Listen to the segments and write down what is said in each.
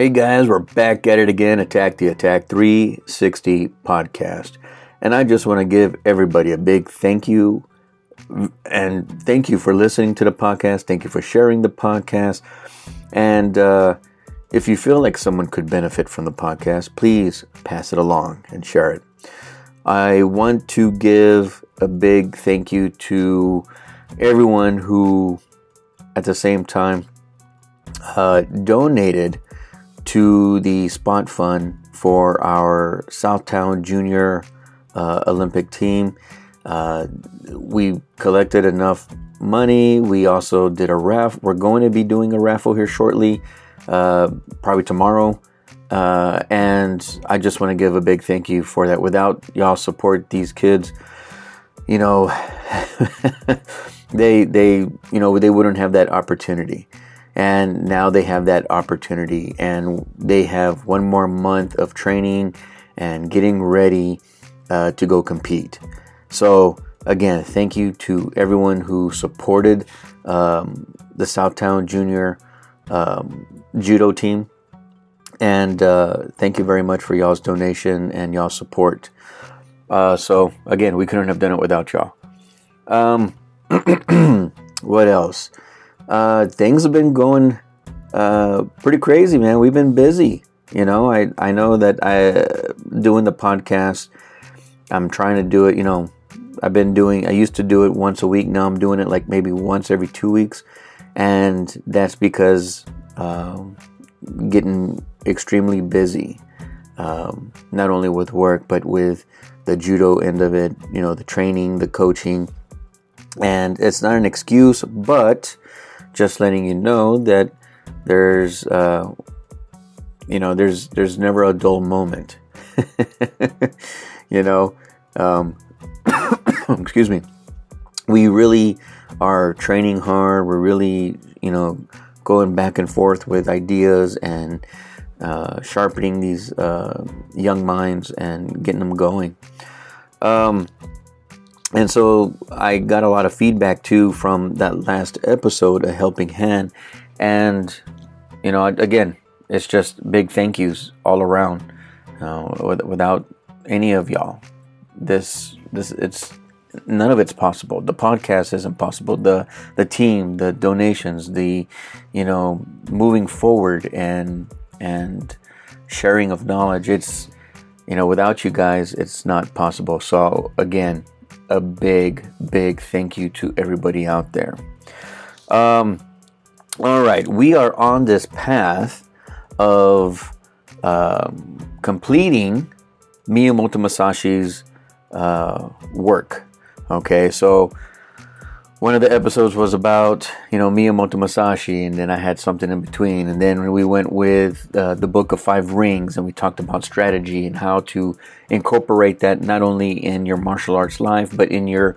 Hey guys, we're back at it again. Attack the Attack 360 podcast. And I just want to give everybody a big thank you. And thank you for listening to the podcast. Thank you for sharing the podcast. And uh, if you feel like someone could benefit from the podcast, please pass it along and share it. I want to give a big thank you to everyone who, at the same time, uh, donated to the spot fund for our Southtown Junior uh, Olympic team. Uh, we collected enough money. We also did a raffle. We're going to be doing a raffle here shortly, uh, probably tomorrow. Uh, and I just want to give a big thank you for that. Without y'all support, these kids, you know, they they you know they wouldn't have that opportunity and now they have that opportunity and they have one more month of training and getting ready uh, to go compete. So again thank you to everyone who supported um, the southtown junior um, judo team. And uh, thank you very much for y'all's donation and y'all's support. Uh, so again we couldn't have done it without y'all. Um, what else uh, things have been going uh, pretty crazy, man. We've been busy. You know, I, I know that I doing the podcast. I'm trying to do it. You know, I've been doing. I used to do it once a week. Now I'm doing it like maybe once every two weeks, and that's because uh, getting extremely busy. Um, not only with work, but with the judo end of it. You know, the training, the coaching, and it's not an excuse, but just letting you know that there's uh, you know there's there's never a dull moment. You know um, excuse me. We really are training hard. We're really you know going back and forth with ideas and uh, sharpening these uh, young minds and getting them going. Um, and so I got a lot of feedback too from that last episode, A Helping Hand. And, you know, again, it's just big thank yous all around. Uh, without any of y'all, this, this, it's, none of it's possible. The podcast isn't possible. The, the team, the donations, the, you know, moving forward and, and sharing of knowledge. It's, you know, without you guys, it's not possible. So again, a big, big thank you to everybody out there. Um, all right, we are on this path of um, completing Miyamoto Musashi's uh, work. Okay, so one of the episodes was about you know Miyamoto Musashi, and then I had something in between, and then we went with uh, the Book of Five Rings, and we talked about strategy and how to incorporate that not only in your martial arts life, but in your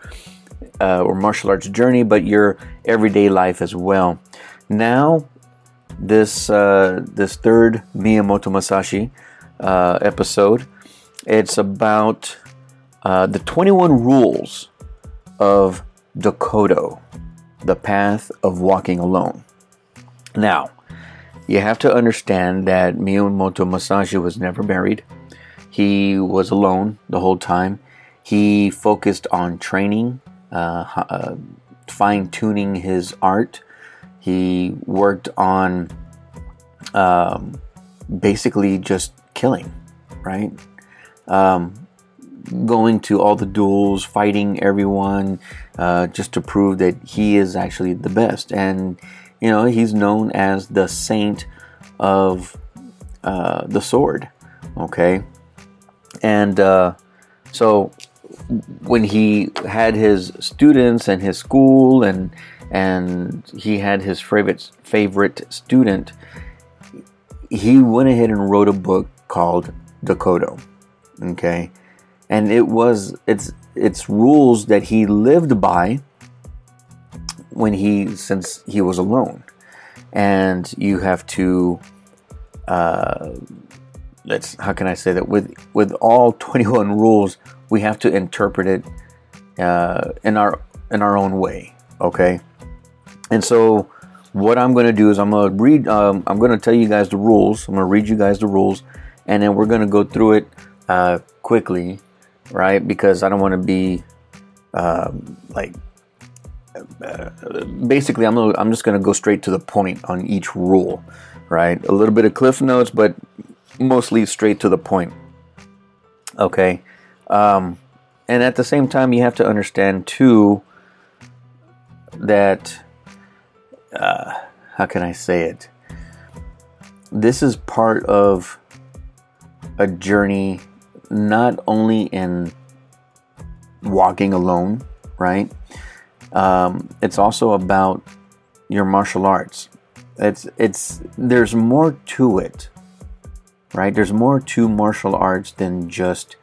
uh, or martial arts journey, but your everyday life as well. Now, this uh, this third Miyamoto Musashi uh, episode, it's about uh, the 21 rules of Dokkodo, the path of walking alone. Now, you have to understand that Miyamoto Musashi was never married. He was alone the whole time. He focused on training, uh, uh, fine tuning his art. He worked on um, basically just killing, right? Um, going to all the duels, fighting everyone, uh, just to prove that he is actually the best. And you know, he's known as the saint of uh, the sword. Okay, and uh, so when he had his students and his school and and he had his favorite favorite student, he went ahead and wrote a book called Dokkodo. Okay, and it was it's it's rules that he lived by when he since he was alone and you have to uh, let's how can i say that with with all 21 rules we have to interpret it uh, in our in our own way okay and so what I'm going to do is I'm going to read. Um, I'm going to tell you guys the rules. I'm going to read you guys the rules, and then we're going to go through it uh, quickly, right? Because I don't want to be um, like. Uh, basically, I'm I'm just going to go straight to the point on each rule, right? A little bit of cliff notes, but mostly straight to the point. Okay, um, and at the same time, you have to understand too that uh, how can I say it? This is part of a journey, not only in walking alone, right? Um, it's also about your martial arts. It's it's there's more to it, right? There's more to martial arts than just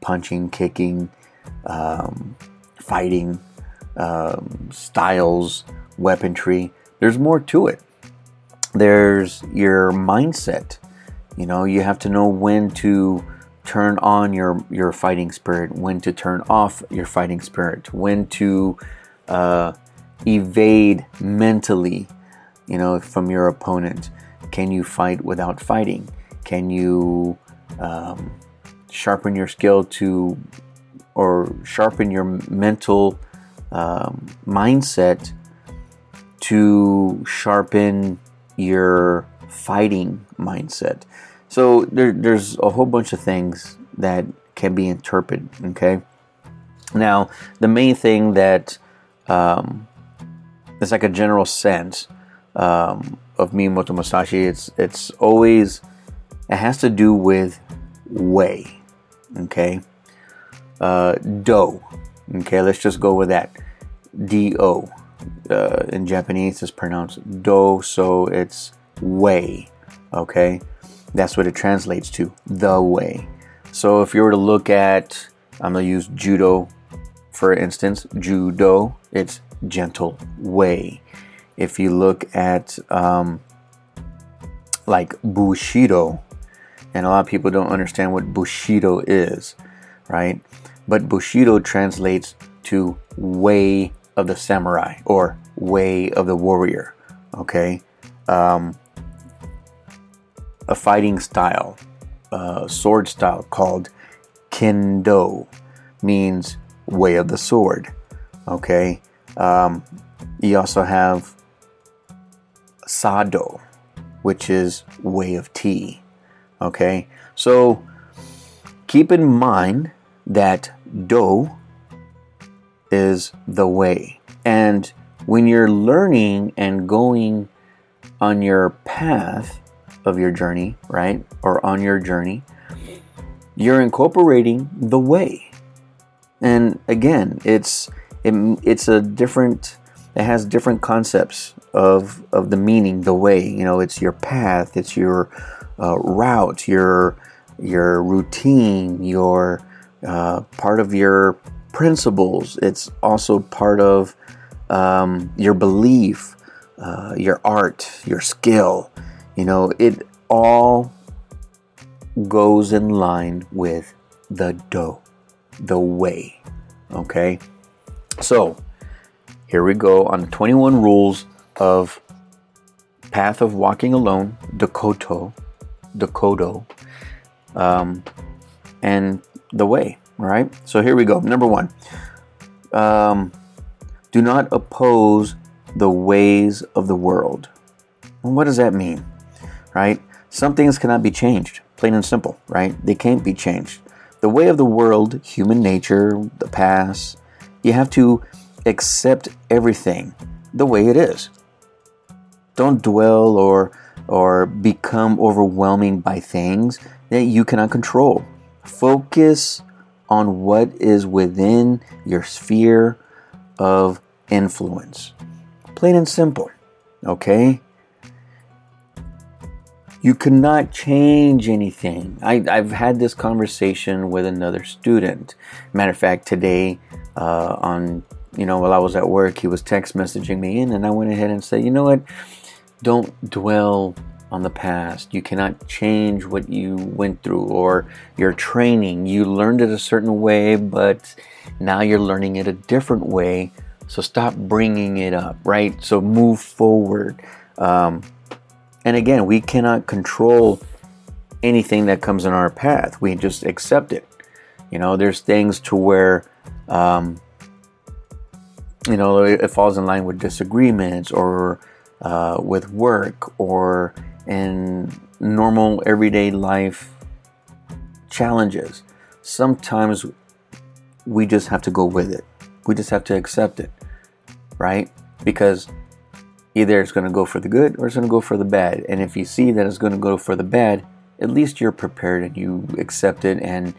punching, kicking, um, fighting, um, styles, weaponry. There's more to it. There's your mindset. You know, you have to know when to turn on your your fighting spirit, when to turn off your fighting spirit, when to uh, evade mentally, you know, from your opponent. Can you fight without fighting? Can you um, sharpen your skill to, or sharpen your mental um, mindset to sharpen your fighting mindset. So there, there's a whole bunch of things that can be interpreted. Okay. Now, the main thing that um, it's like a general sense um, of Miyamoto Musashi. It's it's always it has to do with way. Okay. Uh, do. Okay, let's just go with that. D O. Uh, in Japanese, it's pronounced do, so it's way. Okay, that's what it translates to, the way. So if you were to look at, I'm gonna use judo for instance, judo, it's gentle way. If you look at um, like bushido, and a lot of people don't understand what bushido is, right? But bushido translates to way of the samurai or way of the warrior, okay? Um, a fighting style, uh, sword style called kendo means way of the sword. Okay. Um, you also have sado, which is way of tea. Okay. So keep in mind that do is the way. And when you're learning and going on your path of your journey, right? Or on your journey, you're incorporating the way and again it's it, it's a different it has different concepts of of the meaning the way you know it's your path it's your uh, route your your routine your uh, part of your principles it's also part of um, your belief uh, your art your skill you know it all goes in line with the do the way. Okay? So, here we go on the 21 rules of Path of Walking Alone, Dakoto, Dakoto, um, and the way. All right? So, here we go. Number one um, do not oppose the ways of the world. And what does that mean? Right? Some things cannot be changed, plain and simple, right? They can't be changed the way of the world, human nature, the past, you have to accept everything the way it is. Don't dwell or or become overwhelming by things that you cannot control. Focus on what is within your sphere of influence. Plain and simple. Okay? You cannot change anything. I, have had this conversation with another student. Matter of fact, today uh, on you know while I was at work, he was text messaging me in, and I went ahead and said, you know what, don't dwell on the past. You cannot change what you went through or your training. You learned it a certain way, but now you're learning it a different way So stop bringing it up, right? So move forward. Um, and again, we cannot control anything that comes in our path. We just accept it. You know, there's things to where, um, you know, it falls in line with disagreements or uh, with work or in normal everyday life challenges. Sometimes we just have to go with it. We just have to accept it, right? Because either it's going to go for the good or it's going to go for the bad. And if you see that it's going to go for the bad, at least you're prepared and you accept it and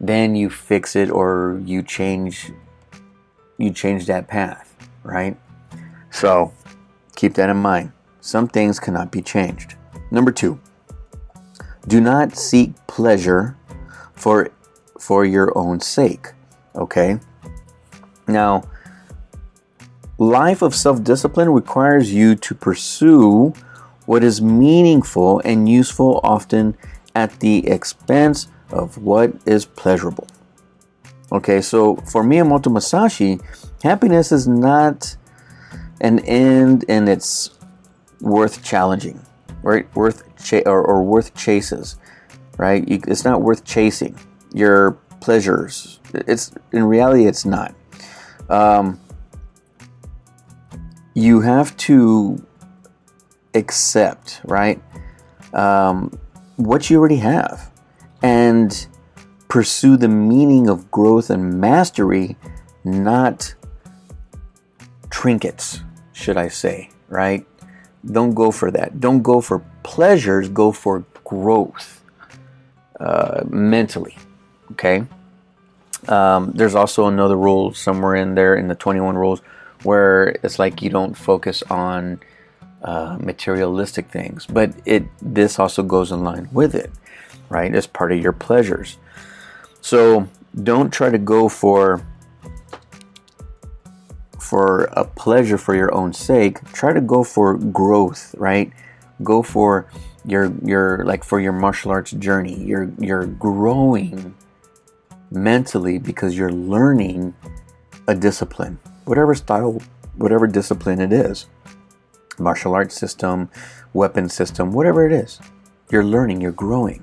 then you fix it or you change you change that path, right? So, keep that in mind. Some things cannot be changed. Number 2. Do not seek pleasure for for your own sake, okay? Now, life of self-discipline requires you to pursue what is meaningful and useful often at the expense of what is pleasurable. Okay, so for Miyamoto Musashi, happiness is not an end and it's worth challenging, right? Worth or, or worth chases, right? You, it's not worth chasing your pleasures. It's in reality, it's not. Um, you have to accept, right? Um, what you already have and pursue the meaning of growth and mastery, not trinkets, should I say, right? Don't go for that. Don't go for pleasures, go for growth uh, mentally, okay? Um, there's also another rule somewhere in there in the 21 rules where it's like you don't focus on uh, materialistic things, but it this also goes in line with it, right? As part of your pleasures. So don't try to go for for a pleasure for your own sake. Try to go for growth, right? Go for your your like for your martial arts journey. You're you're growing mentally because you're learning a discipline, whatever style, whatever discipline it is martial arts system, weapon system, whatever it is. You're learning, you're growing.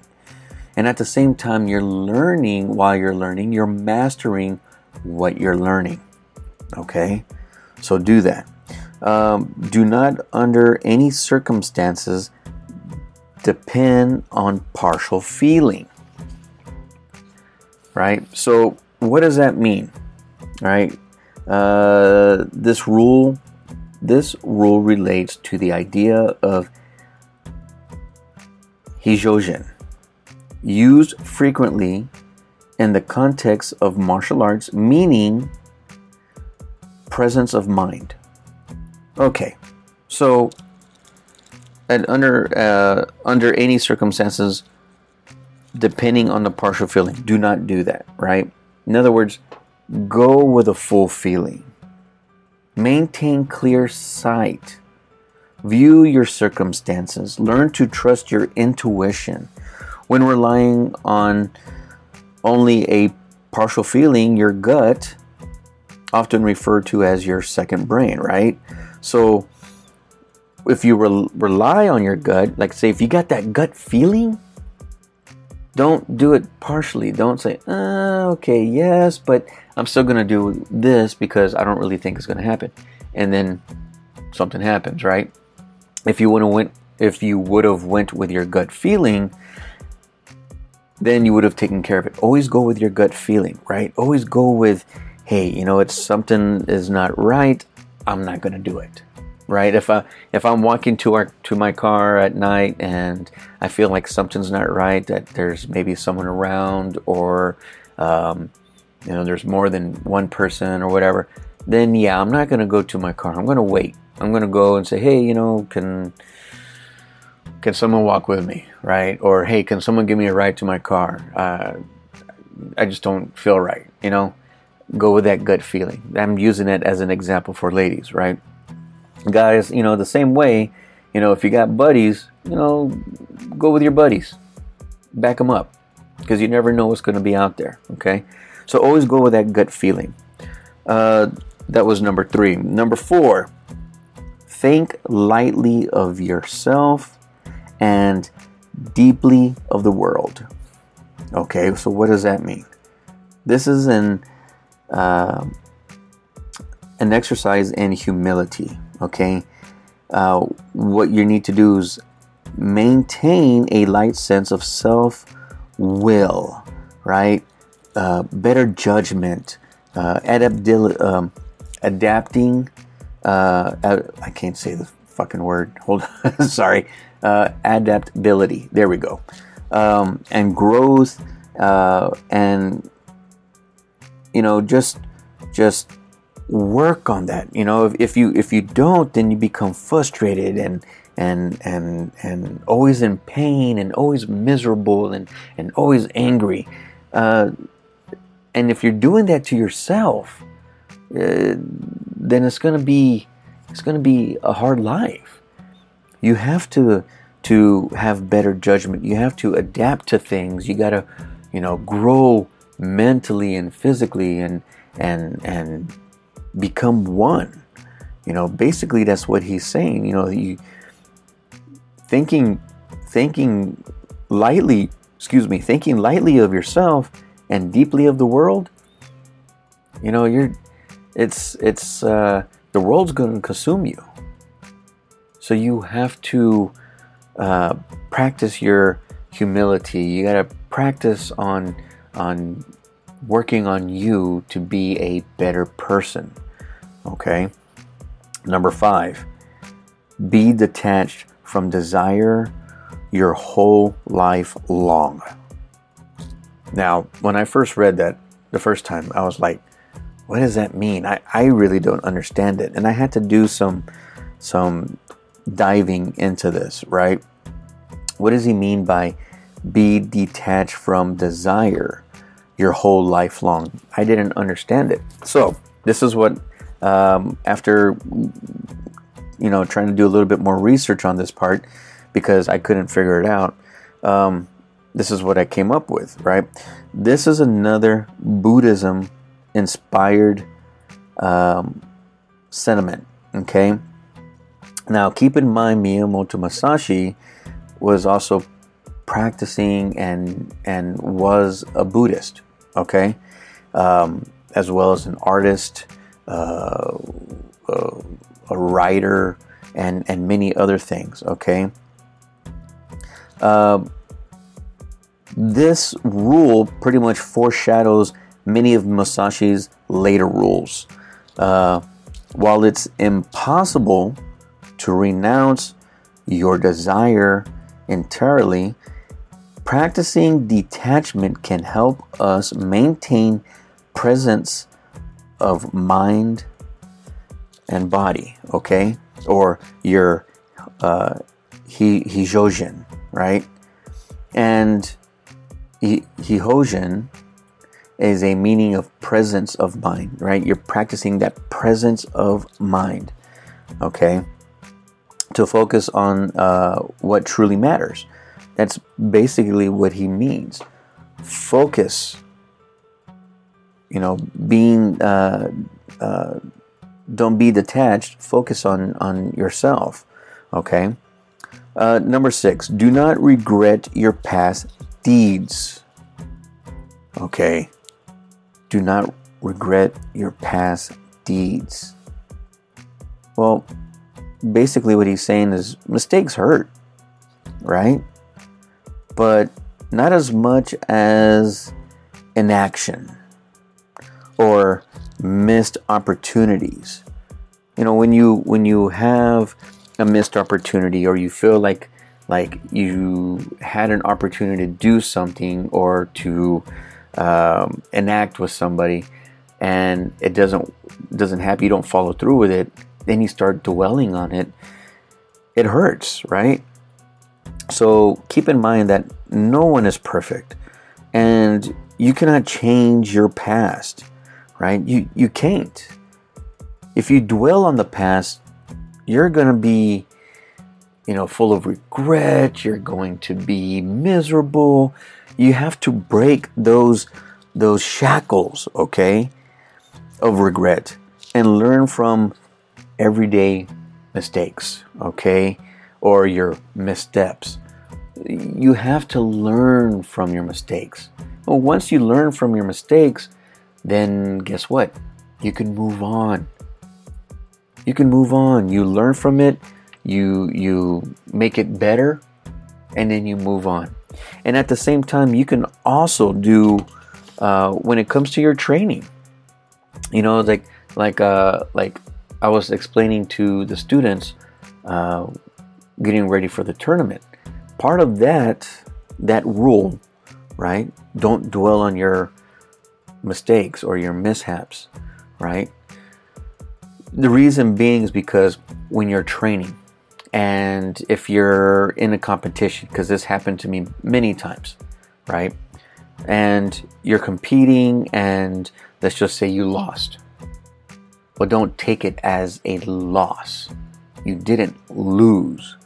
And at the same time, you're learning while you're learning, you're mastering what you're learning. Okay? So do that. Um, do not, under any circumstances, depend on partial feeling. Right? So, what does that mean? Right? Uh, this rule this rule relates to the idea of hijojin, used frequently in the context of martial arts, meaning presence of mind. Okay, so and under uh, under any circumstances, depending on the partial feeling, do not do that. Right? In other words, go with a full feeling. Maintain clear sight. View your circumstances. Learn to trust your intuition. When relying on only a partial feeling, your gut, often referred to as your second brain, right? So, if you re- rely on your gut, like say, if you got that gut feeling, don't do it partially. Don't say, uh, okay, yes, but I'm still going to do this because I don't really think it's going to happen. And then something happens, right? If you would have went if you would have went with your gut feeling, then you would have taken care of it. Always go with your gut feeling, right? Always go with, hey, you know, it's something is not right. I'm not going to do it, right? If I if I'm walking to our to my car at night and I feel like something's not right, that there's maybe someone around or um, you know there's more than one person or whatever then yeah i'm not to go to my car. I'm to wait. I'm to go and say hey you know can can someone walk with me? Right? Or hey can someone give me a ride to my car? Uh, i just don't feel right you know? Go with that gut feeling. I'm using it as an example for ladies right guys you know the same way you know if you got buddies you know go with your buddies back them up because you never know what's going to be out there okay so always go with that gut feeling. Uh, that was number three. Number four, think lightly of yourself and deeply of the world. Okay, so what does that mean? This is an uh, an exercise in humility. Okay, uh, what you need to do is maintain a light sense of self will, right? Uh, better judgment, uh, adaptil- um, adapting. Uh, I can't say the fucking word. Hold on. Sorry. Uh, adaptability. There we go. Um, and growth, uh, and you know, just just work on that. You know, if, if you if you don't, then you become frustrated and and and and always in pain and always miserable and and always angry. Uh, and if you're doing that to yourself, uh, then it's gonna be it's gonna be a hard life. You have to to have better judgment. You have to adapt to things. You gotta, you know, grow mentally and physically and and and become one. You know, basically that's what he's saying. You know, you thinking thinking lightly, excuse me, thinking lightly of yourself and deeply of the world. You know, you're it's it's uh, the world's going to consume you. So you have to uh, practice your humility. You got to practice on on working on you to be a better person. Okay. Number five, be detached from desire your whole life long. Now, when I first read that the first time, I was like, what does that mean? I, I really don't understand it. And I had to do some some diving into this, right? What does he mean by be detached from desire your whole life long? I didn't understand it. So this is what um, after you know trying to do a little bit more research on this part because I couldn't figure it out. Um, this is what I came up with, right? This is another Buddhism inspired um, sentiment, okay? Now, keep in mind, Miyamoto Musashi was also practicing and and was a Buddhist, okay, um, as well as an artist, uh, uh, a writer, and and many other things, okay. Uh, this rule pretty much foreshadows many of Musashi's later rules. Uh, while it's impossible to renounce your desire entirely, practicing detachment can help us maintain presence of mind and body, okay? Or your uh, he hijojin, right? And He hijojin is a meaning of presence of mind, right? You're practicing that presence of mind, okay? To focus on uh, what truly matters. That's basically what he means. Focus, you know, being, uh, uh, don't be detached, focus on, on yourself, okay? Uh, number six, do not regret your past deeds. Okay. Do not regret your past deeds. Well, basically, what he's saying is mistakes hurt, right? But not as much as inaction or missed opportunities. You know, when you when you have a missed opportunity or you feel like like you had an opportunity to do something or to um, enact with somebody and it doesn't doesn't happen you don't follow through with it then you start dwelling on it it hurts right so keep in mind that no one is perfect and you cannot change your past right you you can't if you dwell on the past you're going to be you know, full of regret, you're going to be miserable. You have to break those those shackles, okay, of regret and learn from everyday mistakes, okay? Or your missteps. You have to learn from your mistakes. Well, once you learn from your mistakes, then guess what? You can move on. You can move on. You learn from it, you you make it better, and then you move on. And at the same time, you can also do uh, when it comes to your training. You know, like like uh, like I was explaining to the students uh, getting ready for the tournament. Part of that that rule, right? Don't dwell on your mistakes or your mishaps, right? The reason being is because when you're training and if you're in a competition, because this happened to me many times, right? And you're competing, and let's just say you lost. But don't take it as a loss. You didn't lose.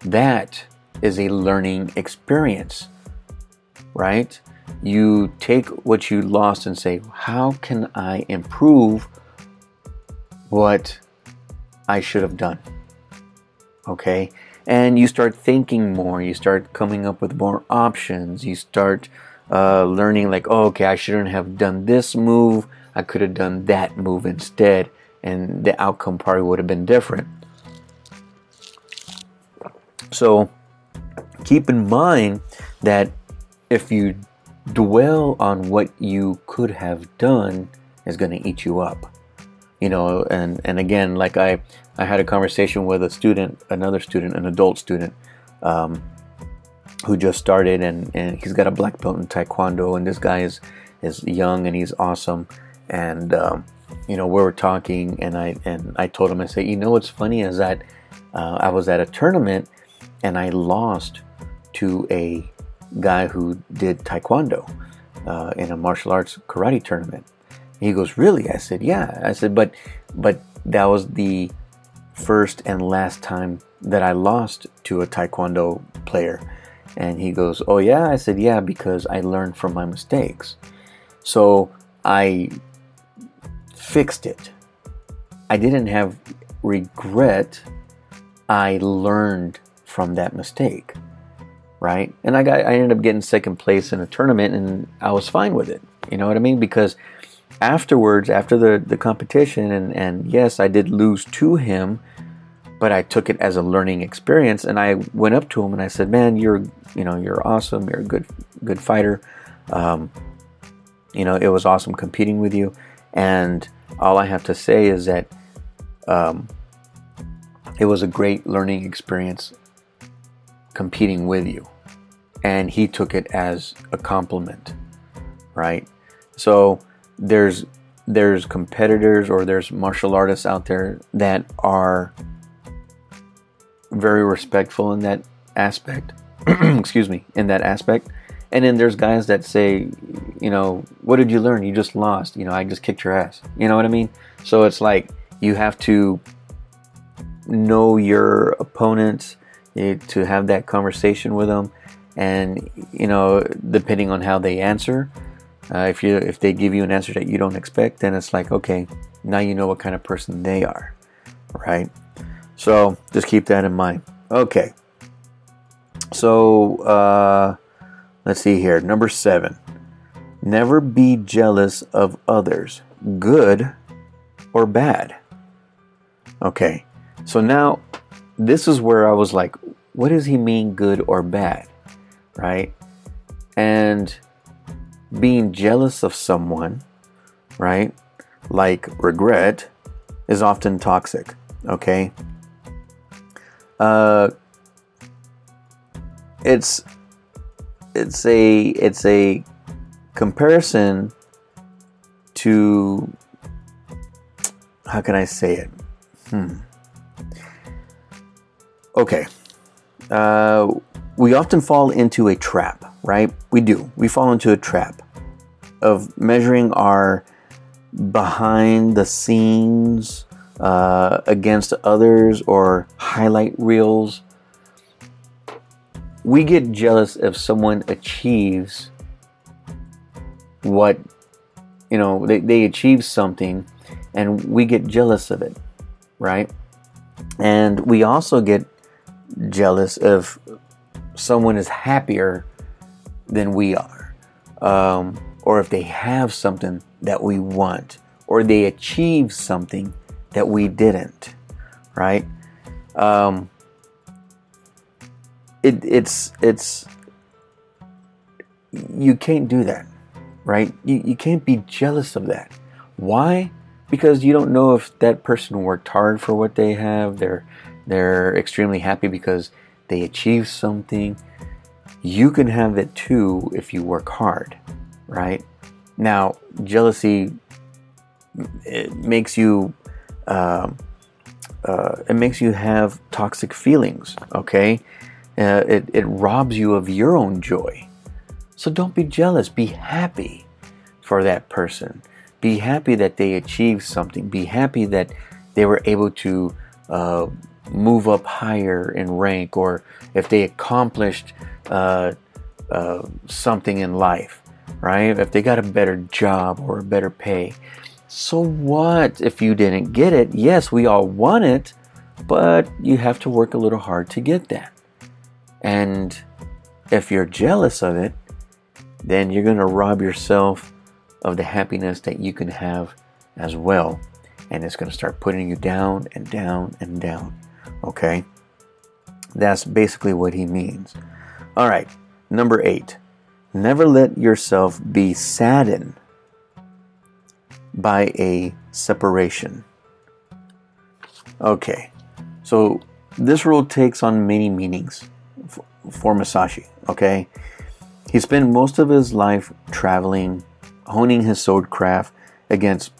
That is a learning experience, right? You take what you lost and say, How can I improve what I should have done? Okay. And you start thinking more, you start coming up with more options, you start uh, learning, like, oh, okay, I shouldn't have done this move, I could have done that move instead, and the outcome probably would have been different. So keep in mind that if you dwell on what you could have done, is going to eat you up. You know and and again like i i had a conversation with a student another student an adult student um, who just started and and he's got a black belt in taekwondo and this guy is is young and he's awesome. And um, you know we were talking and i and i told him i said you know what's funny is that uh, i was at a tournament and i lost to a guy who did taekwondo uh, in a martial arts karate tournament he goes, "Really?" I said, "Yeah." I said, "But, but that was the first and last time that I lost to a taekwondo player." And he goes, "Oh yeah." I said, "Yeah, because I learned from my mistakes." So I fixed it. I didn't have regret. I learned from that mistake, right? And I got I ended up getting second place in a tournament, and I was fine with it. You know what I mean? Because afterwards, after the, the competition, and, and yes, I did lose to him, but I took it as a learning experience. And I went up to him and I said, "Man, you're you know you're awesome. You're a good good fighter. Um, you know, it was awesome competing with you. And all I have to say is that um, it was a great learning experience competing with you. And he took it as a compliment, right? So there's there's competitors or there's martial artists out there that are very respectful in that aspect. Excuse me, in that aspect. And then there's guys that say, you know, what did you learn? You just lost. You know, I just kicked your ass. You know what I mean? So it's like you have to know your opponents to have that conversation with them and you know depending on how they answer uh, if you if they give you an answer that you don't expect, then it's like okay, now you know what kind of person they are, right? So just keep that in mind. Okay. So uh, let's see here. Number seven. Never be jealous of others, good or bad. Okay. So now this is where I was like, what does he mean good or bad? Right? And being jealous of someone, right? Like regret is often toxic, okay? Uh it's it's a it's a comparison to how can I say it? Hmm. Okay. Uh, we often fall into a trap, right? We do. We fall into a trap of measuring our behind the scenes uh, against others or highlight reels. We get jealous if someone achieves what, you know, they, they achieve something and we get jealous of it, right? And we also get jealous if someone is happier than we are, um, or if they have something that we want, or they achieve something that we didn't, right? Um, it, it's it's you can't do that, right? You, you can't be jealous of that. Why? Because you don't know if that person worked hard for what they have. They're they're extremely happy because they achieved something. You can have that too if you work hard, right? Now, jealousy it makes you uh, uh, it makes you have toxic feelings. Okay, uh, it it robs you of your own joy. So don't be jealous. Be happy for that person. Be happy that they achieved something. Be happy that they were able to uh, move up higher in rank, or if they accomplished uh, uh, something in life, right? If they got a better job or a better pay. So what if you didn't get it? Yes, we all want it, but you have to work a little hard to get that. And if you're jealous of it, then you're going to rob yourself of the happiness that you can have as well. And it's going to start putting you down and down and down. Okay? That's basically what he means. All right, number eight. Never let yourself be saddened by a separation. Okay, so this rule takes on many meanings for Musashi. Okay, he spent most of his life traveling, honing his swordcraft against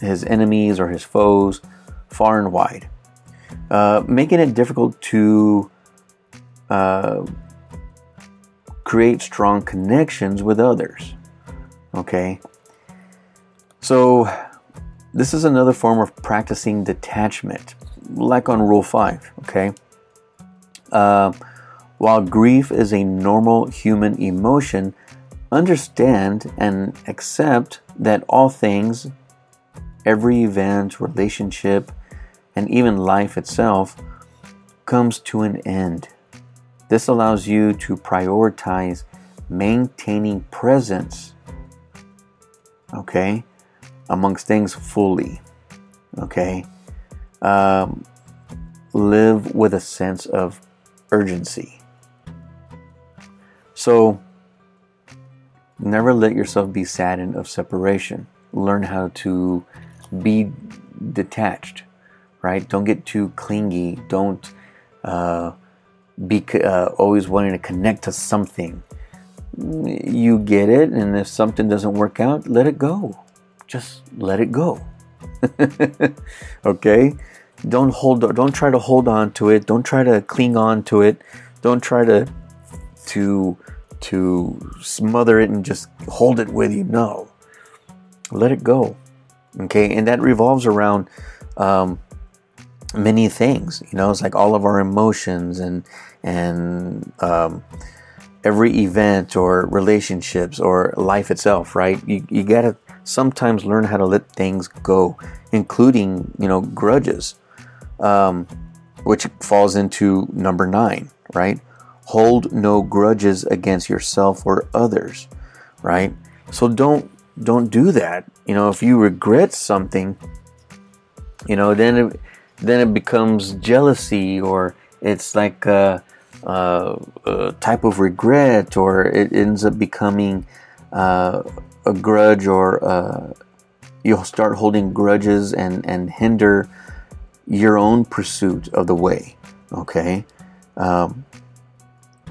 his enemies or his foes far and wide, uh, making it difficult to uh, create strong connections with others. Okay, so this is another form of practicing detachment, like on Rule 5. Okay. Uh, while grief is a normal human emotion, understand and accept that all things, every event, relationship, and even life itself comes to an end. This allows you to prioritize maintaining presence, okay, amongst things fully, okay. Um, live with a sense of urgency. So, never let yourself be saddened of separation. Learn how to be detached, right? Don't get too clingy. Don't uh, be uh, always wanting to connect to something. You get it, and if something doesn't work out, let it go. Just let it go. okay? Don't hold. Don't try to hold on to it. Don't try to cling on to it. Don't try to to to smother it and just hold it with you. No, let it go. Okay, and that revolves around um, many things. You know, it's like all of our emotions and and um, every event or relationships or life itself. Right? You you gotta sometimes learn how to let things go, including you know grudges, um, which falls into number nine. Right? hold no grudges against yourself or others right so don't don't do that you know if you regret something you know then it, then it becomes jealousy or it's like a, a, a type of regret or it ends up becoming uh, a grudge or uh, you'll start holding grudges and and hinder your own pursuit of the way okay? Um,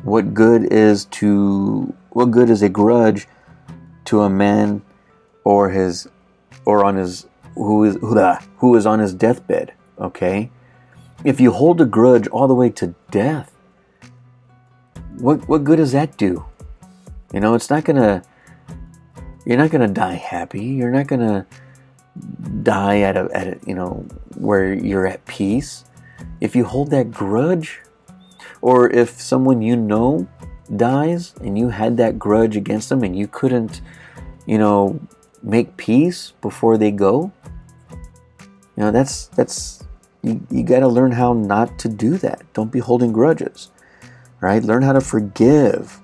what good is to what good is a grudge to a man or his or on his who is who is on his deathbed, okay? If you hold a grudge all the way to death, what what good does that do? You know, it's not gonna you're not gonna die happy. You're not gonna die at a, at a, you know where you're at peace. If you hold that grudge, or if someone you know dies and you had that grudge against them and you couldn't, you know, make peace before they go, You know, that's that's you, you got to learn how not to do that. Don't be holding grudges, right? Learn how to forgive,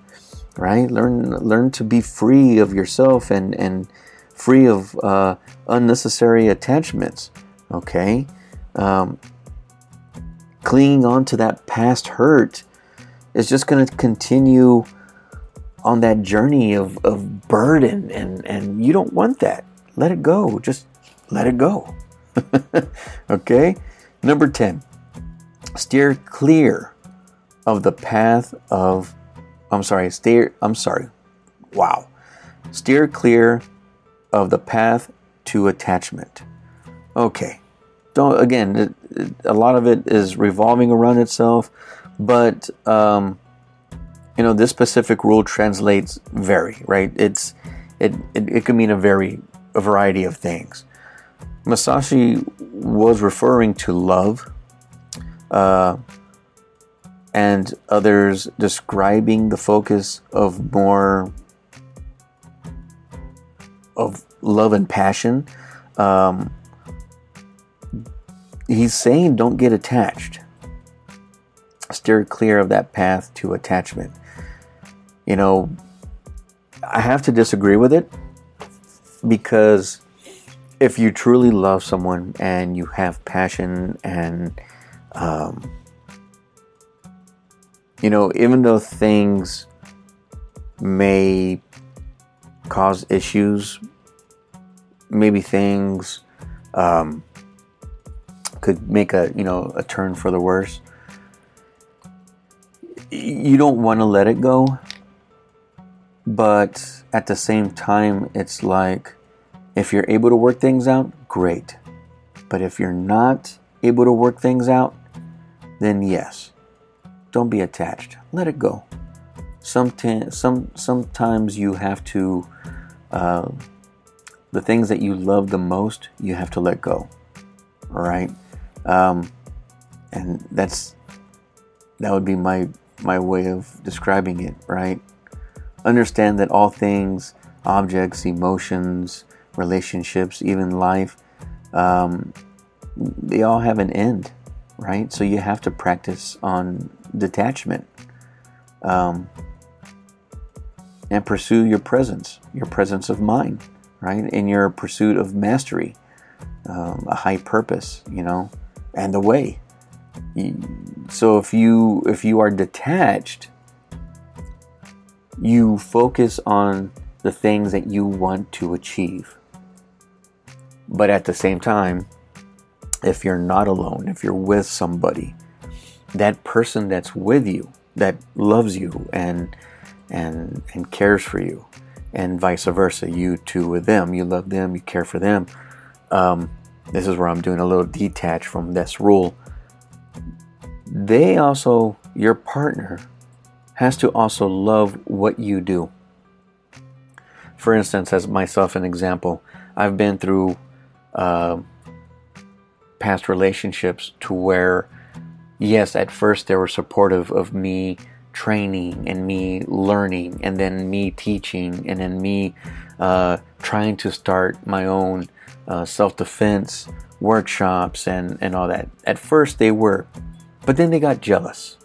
right? Learn learn to be free of yourself and and free of uh, unnecessary attachments. Okay, um, clinging on to that past hurt is just going to continue on that journey of, of burden and, and you don't want that let it go just let it go okay number 10 steer clear of the path of i'm sorry steer i'm sorry wow. Steer clear of the path to attachment. Okay don't again it, it, a lot of it is revolving around itself but um, you know this specific rule translates very, right? It's it, it, it can mean a very a variety of things Musashi was referring to love uh, and others describing the focus of more of love and passion um, he's saying don't get attached steer clear of that path to attachment. You know, I have to disagree with it because if you truly love someone and you have passion and, um, you know, even though things may cause issues, maybe things um, could make a you know a turn for the worse you don't want to let it go, but at the same time, it's like if you're able to work things out, great. But if you're not able to work things out, then yes, don't be attached. Let it go. Sometimes, some, sometimes you have to, uh, the things that you love the most, you have to let go. All right, um, and that's that would be my my way of describing it, right? Understand that all things, objects, emotions, relationships, even life, um, they all have an end, right? So you have to practice on detachment um, and pursue your presence, your presence of mind, right? In your pursuit of mastery, um, a high purpose, you know, and the way. So if you if you are detached, you focus on the things that you want to achieve. But at the same time, if you're not alone, if you're with somebody, that person that's with you, that loves you and and and cares for you, and vice versa, you too with them, you love them, you care for them. Um, this is where I'm doing a little detach from this rule they also, your partner, has to also love what you do. For instance, as myself an example, I've been through uh, past relationships to where, yes, at first they were supportive of me training and me learning and then me teaching and then me uh, trying to start my own uh, self-defense workshops and, and all that. At first they were, but then they got jealous.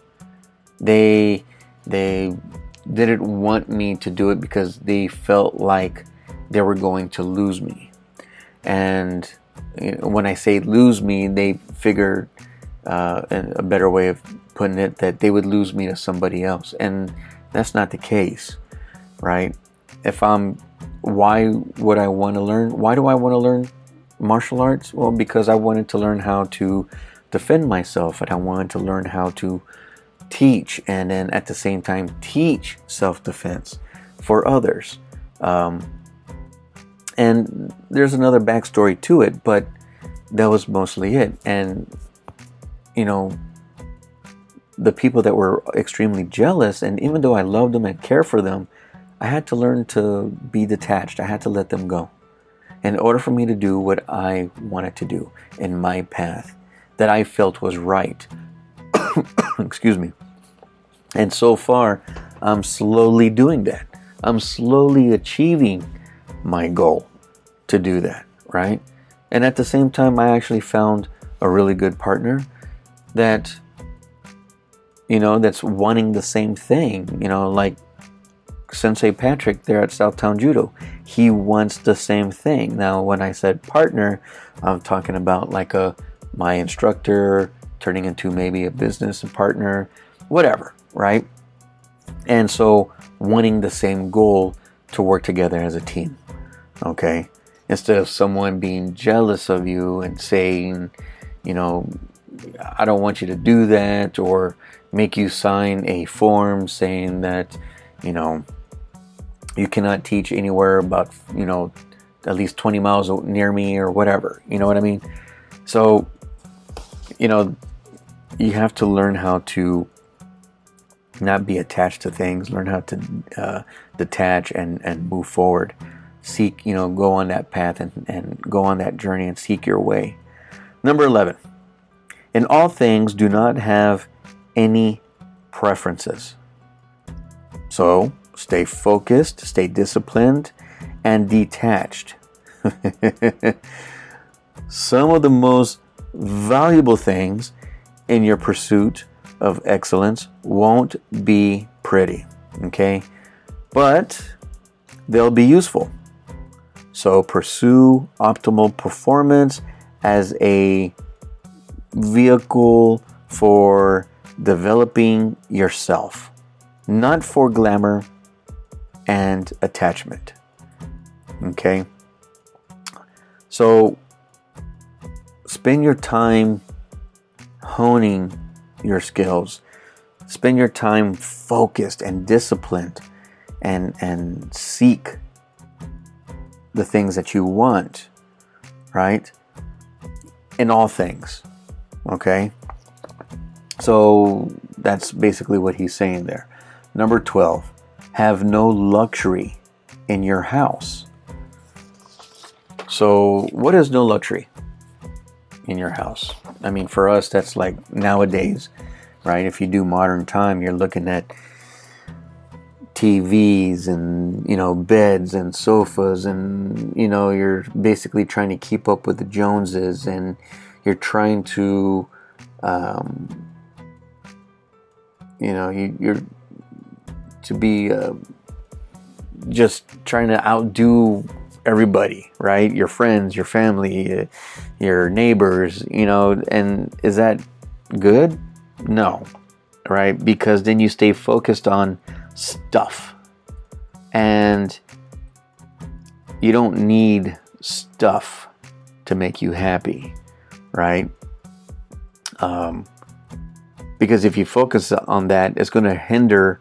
They they didn't want me to do it because they felt like they were going to lose me. And when I say lose me, they figured uh, a better way of putting it that they would lose me to somebody else, and that's not the case, right? If I'm, why would I want to learn? Why do I want to learn martial arts? Well, because I wanted to learn how to defend myself and I wanted to learn how to teach and then at the same time teach self defense for others. Um, and there's another backstory to it, but that was mostly it. And, you know, the people that were extremely jealous, and even though I loved them and cared for them, I had to learn to be detached. I had to let them go in order for me to do what I wanted to do in my path that I felt was right. Excuse me. And so far, I'm slowly doing that. I'm slowly achieving my goal to do that, right? And at the same time, I actually found a really good partner that, you know, that's wanting the same thing. You know, like Sensei Patrick there at Southtown Judo. He wants the same thing. Now, when I said partner, I'm talking about like a my instructor turning into maybe a business partner, whatever, right? And so wanting the same goal to work together as a team. Okay? Instead of someone being jealous of you and saying, you know, I don't want you to do that or make you sign a form saying that, you know, you cannot teach anywhere about, you know, at least 20 miles near me or whatever. You know what I mean? So, you know, you have to learn how to not be attached to things, learn how to uh, detach and, and move forward. Seek, you know, go on that path and, and go on that journey and seek your way. Number 11. In all things, do not have any preferences. So, stay focused, stay disciplined, and detached. Some of the most valuable things in your pursuit of excellence won't be pretty, okay? But they'll be useful. So pursue optimal performance as a vehicle for developing yourself, not for glamour and attachment. Okay? So spend your time honing your skills. Spend your time focused and disciplined and and seek the things that you want, right? In all things. Okay? So that's basically what he's saying there. Number 12, have no luxury in your house. So, what is no luxury in your house? I mean, for us, that's like nowadays, right? If you do modern time, you're looking at TVs and, you know, beds and sofas, and, you know, you're basically trying to keep up with the Joneses and you're trying to, um, you know, you, you're to be uh, just trying to outdo everybody, right? Your friends, your family, uh, your neighbors, you know, and is that good? No, right? Because then you stay focused on stuff and you don't need stuff to make you happy, right? Um, because if you focus on that, it's going to hinder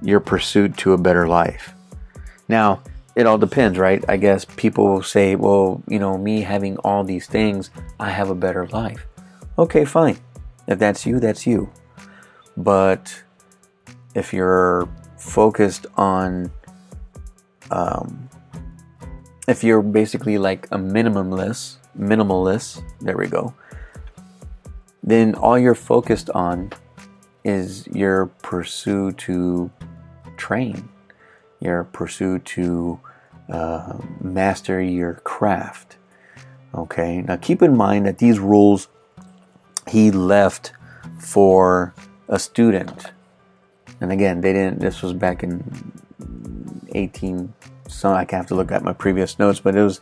your pursuit to a better life. Now, it all depends, right? I guess people will say, well, you know, me having all these things, I have a better life. Okay, fine. If that's you, that's you. But if you're focused on, um, if you're basically like a minimalist, minimalist, there we go, then all you're focused on is your pursuit to train your pursuit to uh, master your craft. Okay, now keep in mind that these rules he left for a student. And again, they didn't, this was back in 18, so I have to look at my previous notes, but it was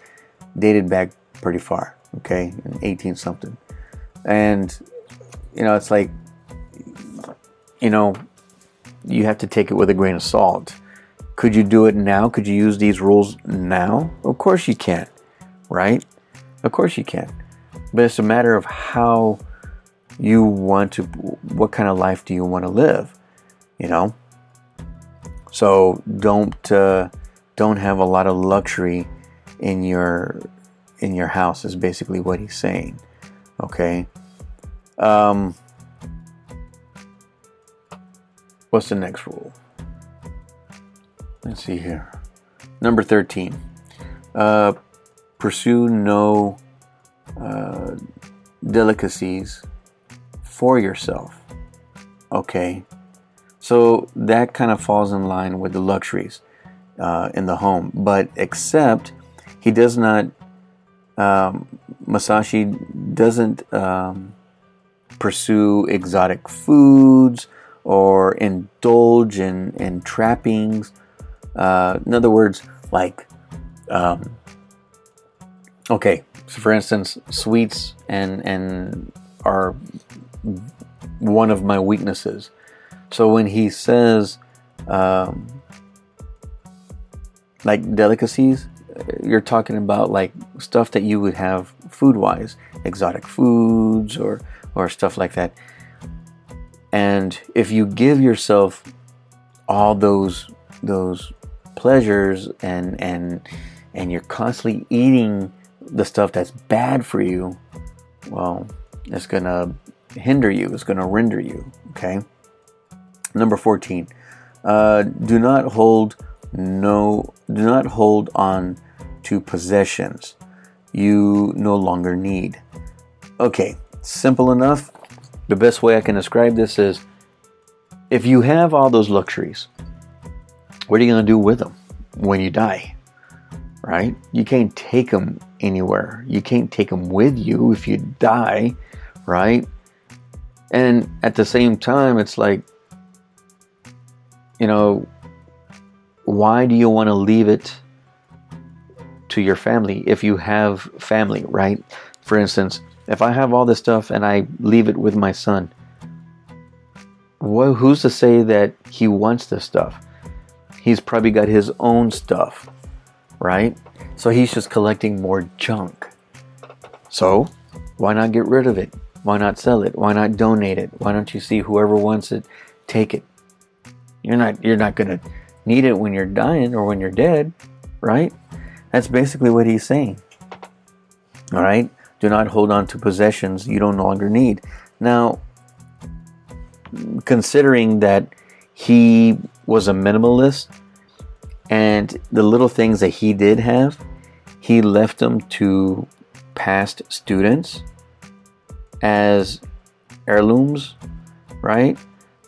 dated back pretty far, okay, in 18 something. And, you know, it's like, you know, you have to take it with a grain of salt. Could you do it now? Could you use these rules now? Of course you can, right? Of course you can. But it's a matter of how you want to, what kind of life do you want to live, you know? So don't, uh, don't have a lot of luxury in your, in your house is basically what he's saying. Okay. Um, what's the next rule? Let's see here. Number 13. Uh, pursue no uh, delicacies for yourself. Okay. So that kind of falls in line with the luxuries uh, in the home. But except he does not um, Musashi doesn't um, pursue exotic foods or indulge in, in trappings. Uh, in other words, like, um, okay, so for instance, sweets and and are one of my weaknesses. So when he says, um, like delicacies, you're talking about like stuff that you would have food wise, exotic foods or or stuff like that. And if you give yourself all those those pleasures and and and you're constantly eating the stuff that's bad for you, well, it's gonna hinder you. It's gonna render you. Okay. Number fourteen. Uh, do not hold no. Do not hold on to possessions you no longer need. Okay, simple enough. The best way I can describe this is if you have all those luxuries, what are you going to do with them when you die? Right? You can't take them anywhere. You can't take them with you if you die, right? And at the same time, it's like, you know, why do you want to leave it to your family if you have family, right? For instance, if I have all this stuff and I leave it with my son, well, who's to say that he wants this stuff? He's probably got his own stuff, right? So he's just collecting more junk. So, why not get rid of it? Why not sell it? Why not donate it? Why don't you see whoever wants it, take it? You're not you're not to need it when you're dying or when you're dead, right? That's basically what he's saying. All right? Do not hold on to possessions you don't no longer need. Now, considering that he was a minimalist and the little things that he did have, he left them to past students as heirlooms, right?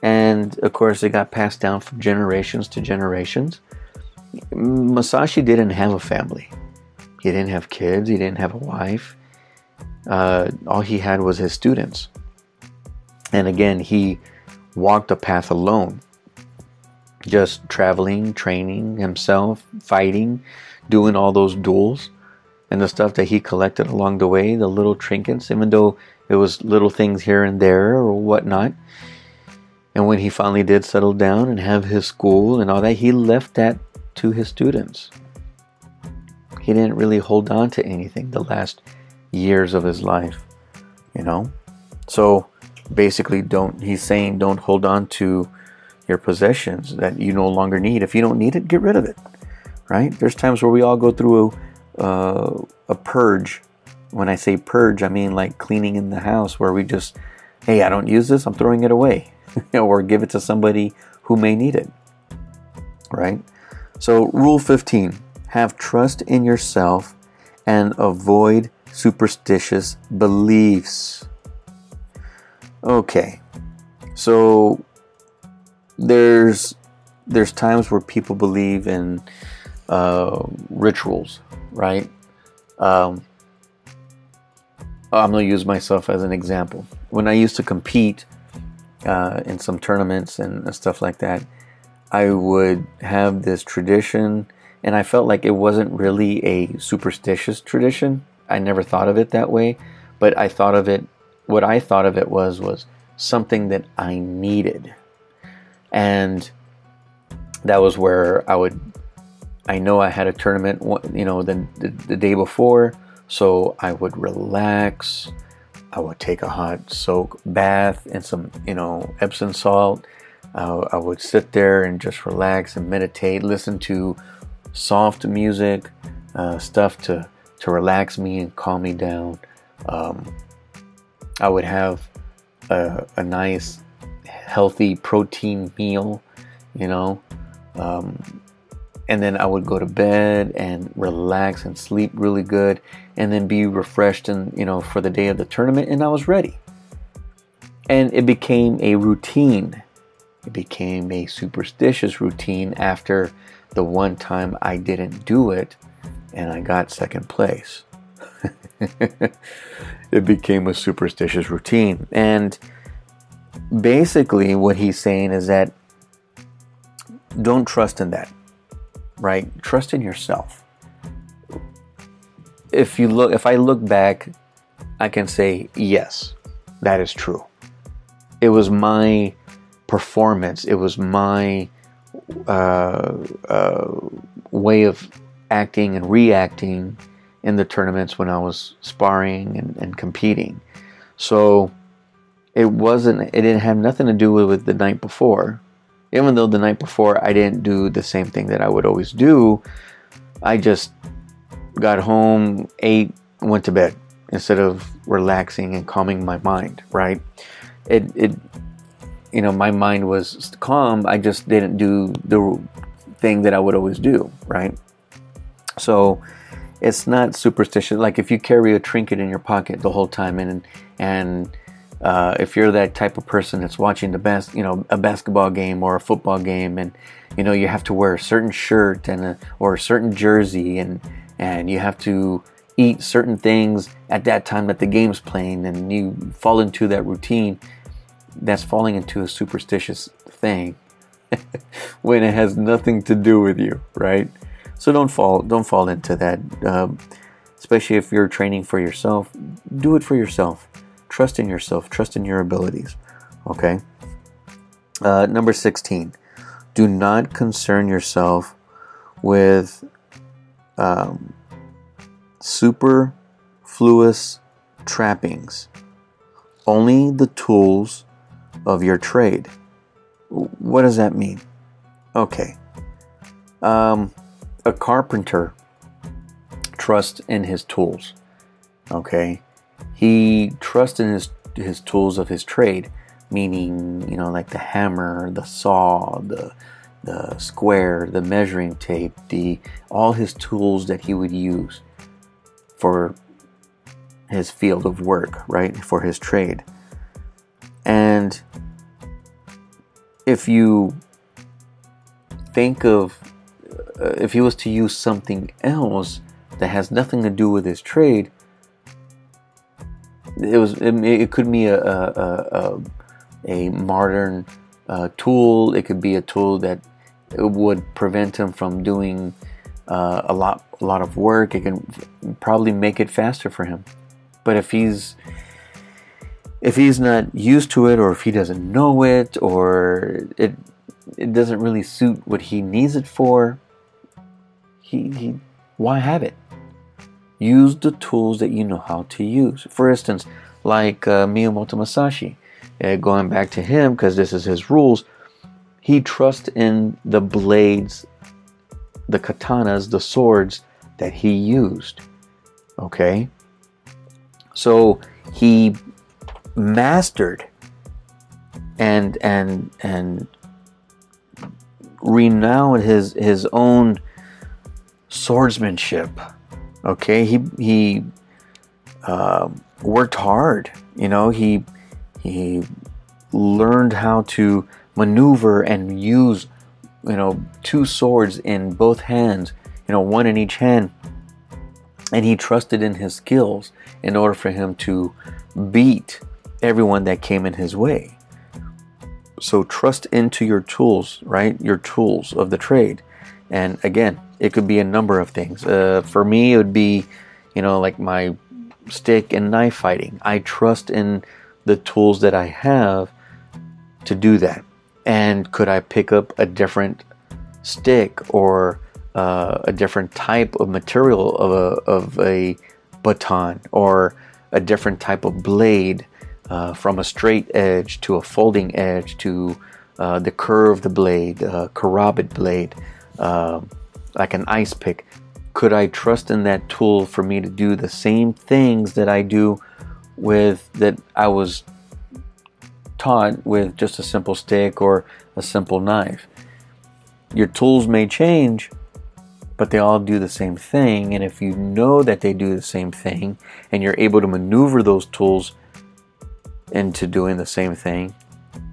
And of course, it got passed down from generations to generations. Musashi didn't have a family. He didn't have kids. He didn't have a wife. Uh, all he had was his students. And again, he walked a path alone, just traveling, training himself, fighting, doing all those duels and the stuff that he collected along the way, the little trinkets, even though it was little things here and there or whatnot. And when he finally did settle down and have his school and all that, he left that to his students. He didn't really hold on to anything the last years of his life, you know? So basically, don't, he's saying, don't hold on to your possessions that you no longer need. If you don't need it, get rid of it, right? There's times where we all go through a, uh, a purge. When I say purge, I mean like cleaning in the house where we just, hey, I don't use this, I'm throwing it away, or give it to somebody who may need it, right? So, rule 15 have trust in yourself and avoid superstitious beliefs. Okay, so there's there's times where people believe in uh, rituals, right? Um, I'm gonna use myself as an example. When I used to compete uh, in some tournaments and stuff like that, I would have this tradition, and I felt like it wasn't really a superstitious tradition. I never thought of it that way, but I thought of it. What I thought of it was was something that I needed, and that was where I would. I know I had a tournament, you know, the, the, the day before, so I would relax. I would take a hot soak bath and some, you know, Epsom salt I would sit there and just relax and meditate, listen to soft music, uh, stuff to, to relax me and calm me down. Um, I would have a, a, nice, healthy protein meal, you know, um, and then I would go to bed and relax and sleep really good, and then be refreshed and you know for the day of the tournament, and I was ready. And it became a routine it became a superstitious routine after the one time I didn't do it and I got second place. it became a superstitious routine. And basically, what he's saying is that don't trust in that, right? Trust in yourself. If you look, if I look back, I can say, yes, that is true. It was my performance, it was my uh, uh, way of acting and reacting in the tournaments when I was sparring and, and competing. So it wasn't, it didn't have nothing to do with, with the night before. Even though the night before I didn't do the same thing that I would always do, I just got home, ate, went to bed instead of relaxing and calming my mind, right? It, it, you know, my mind was calm. I just didn't do the thing that I would always do, right? So it's not superstition. Like if you carry a trinket in your pocket the whole time, and and uh, if you're that type of person that's watching the best, you know, a basketball game or a football game, and you know you have to wear a certain shirt and a, or a certain jersey, and and you have to eat certain things at that time that the game's playing, and you fall into that routine. That's falling into a superstitious thing when it has nothing to do with you, right? So don't fall don't fall into that. Um, especially if you're training for yourself, do it for yourself. Trust in yourself. Trust in your abilities. Okay. Uh, number sixteen. Do not concern yourself with um, superfluous trappings. Only the tools of your trade. What does that mean? Okay. Um, a carpenter trusts in his tools. Okay, he trusts in his his tools of his trade, meaning you know like the hammer, the saw, the the square, the measuring tape, the all his tools that he would use for his field of work, right? For his trade. And if you think of uh, if he was to use something else that has nothing to do with his trade, it was it, it could be a a, a, a modern uh, tool. It could be a tool that would prevent him from doing uh, a lot a lot of work. It can probably make it faster for him. But if he's if he's not used to it, or if he doesn't know it, or it it doesn't really suit what he needs it for, he, he why have it? Use the tools that you know how to use. For instance, like uh, Miyamoto Musashi, uh, going back to him because this is his rules, he trusts in the blades, the katanas, the swords that he used. Okay? So he mastered and and and renowned his his own swordsmanship. Okay, he he uh, worked hard. You know, he he learned how to maneuver and use you know two swords in both hands. You know, one in each hand, and he trusted in his skills in order for him to beat everyone that came in his way. So trust into your tools, right? Your tools of the trade. And again, it could be a number of things. Uh, for me, it would be, you know, like my stick and knife fighting. I trust in the tools that I have to do that. And could I pick up a different stick or uh, a different type of material of a, of a baton or a different type of blade uh, from a straight edge to a folding edge to uh, the curved blade, uh, karambit blade. Um, like an ice pick, could I trust in that tool for me to do the same things that I do with that I was taught with just a simple stick or a simple knife? Your tools may change, but they all do the same thing. And if you know that they do the same thing and you're able to maneuver those tools into doing the same thing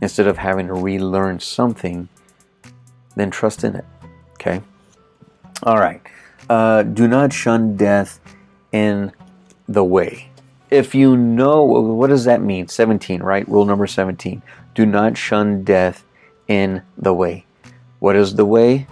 instead of having to relearn something, then trust in it. Okay? All right. Uh, do not shun death in the way. If you know, what does that mean? 17, right? Rule number 17. Do not shun death in the way. What is the way?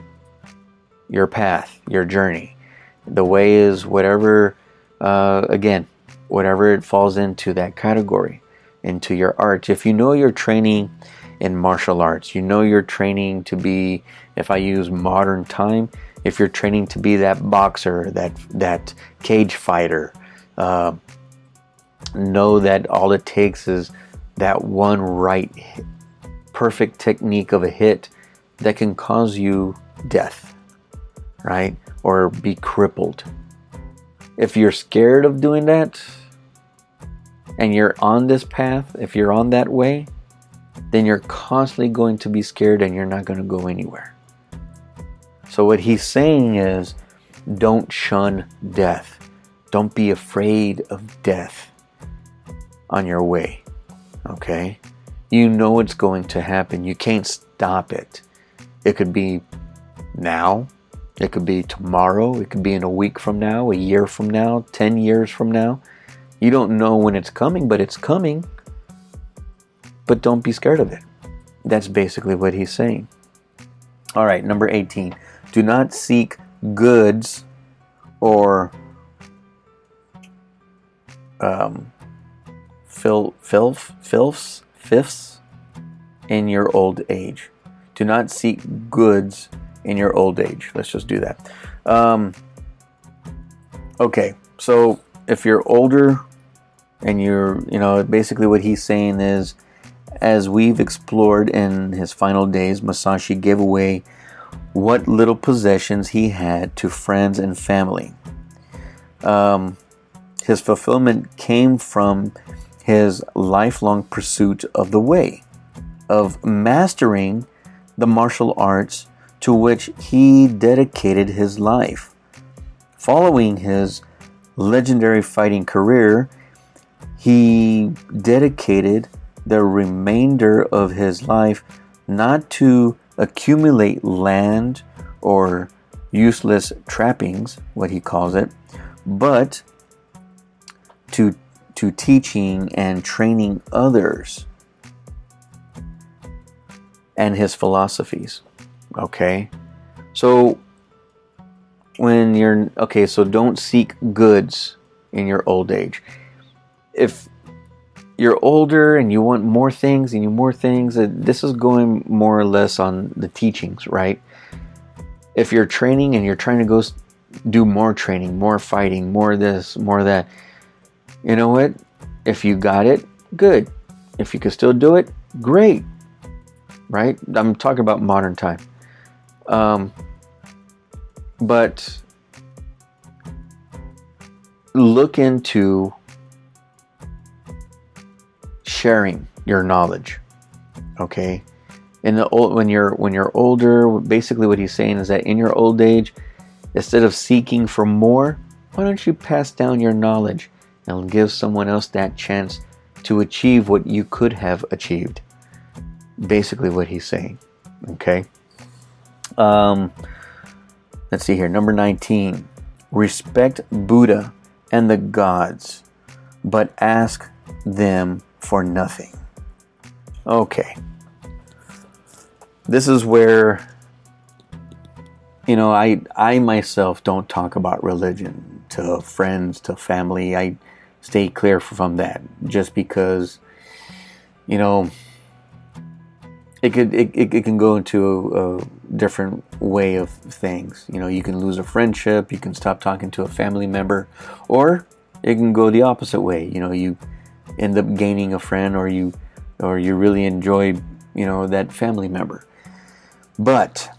Your path, your journey. The way is whatever, uh, again, whatever it falls into that category, into your art. If you know you're training in martial arts, you know you're training to be, if I use modern time, if you're training to be that boxer, that that cage fighter, uh, know that all it takes is that one right, perfect technique of a hit that can cause you death, right? Or be crippled. If you're scared of doing that and you're on this path, if you're on that way, then you're constantly going to be scared and you're not going to go anywhere. So, what he's saying is don't shun death, don't be afraid of death on your way. Okay? You know it's going to happen, you can't stop it. It could be now, it could be tomorrow, it could be in a week from now, a year from now, 10 years from now. You don't know when it's coming, but it's coming. But don't be scared of it. That's basically what he's saying. All right, number 18. Do not seek goods or um, fil- filth, filths, fifths in your old age. Do not seek goods in your old age. Let's just do that. Um, okay, so if you're older and you're, you know, basically what he's saying is, as we've explored in his final days, Musashi gave away what little possessions he had to friends and family. Um, his fulfillment came from his lifelong pursuit of the way, of mastering the martial arts to which he dedicated his life. Following his legendary fighting career, he dedicated the remainder of his life not to accumulate land or useless trappings, what he calls it, but to, to teaching and training others and his philosophies. Okay? So, when you're okay, so don't seek goods in your old age. If you're older and you want more things and you more things, uh, this is going more or less on the teachings, right? If you're training and you're trying to go do more training, more fighting, more this, more that, you know what? If you got it, good. If you can still do it, great. Right? I'm talking about modern time. Um, but look into sharing your knowledge. Okay? In the old when you're when you're older, basically what he's saying is that in your old age, instead of seeking for more, why don't you pass down your knowledge and give someone else that chance to achieve what you could have achieved? Basically what he's saying. Okay? Um let's see here. Number 19. Respect Buddha and the gods, but ask them for nothing. Okay. This is where you know, I I myself don't talk about religion to friends, to family. I stay clear from that just because you know it could it, it, can go into a, a, different way of things you know you can lose a friendship you can stop talking to a family member or it can go the opposite way you know you end up gaining a friend or you or you really enjoy you know that family member. But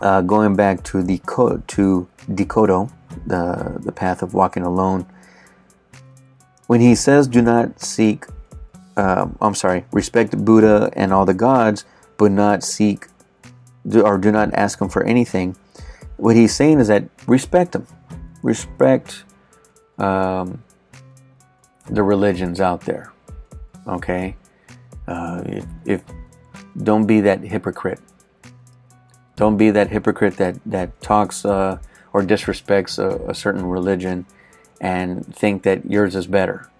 uh, going back to the to Dokkodo, the the path of walking alone when he says do not seek uh, I'm sorry respect Buddha and all the gods but not seek or do not ask him for anything what he's saying is that respect him. Respect um, the religions out there. Okay, uh, if, if don't be that hypocrite. Don't be that hypocrite that that talks uh, or disrespects a, a, certain religion and think that yours is better.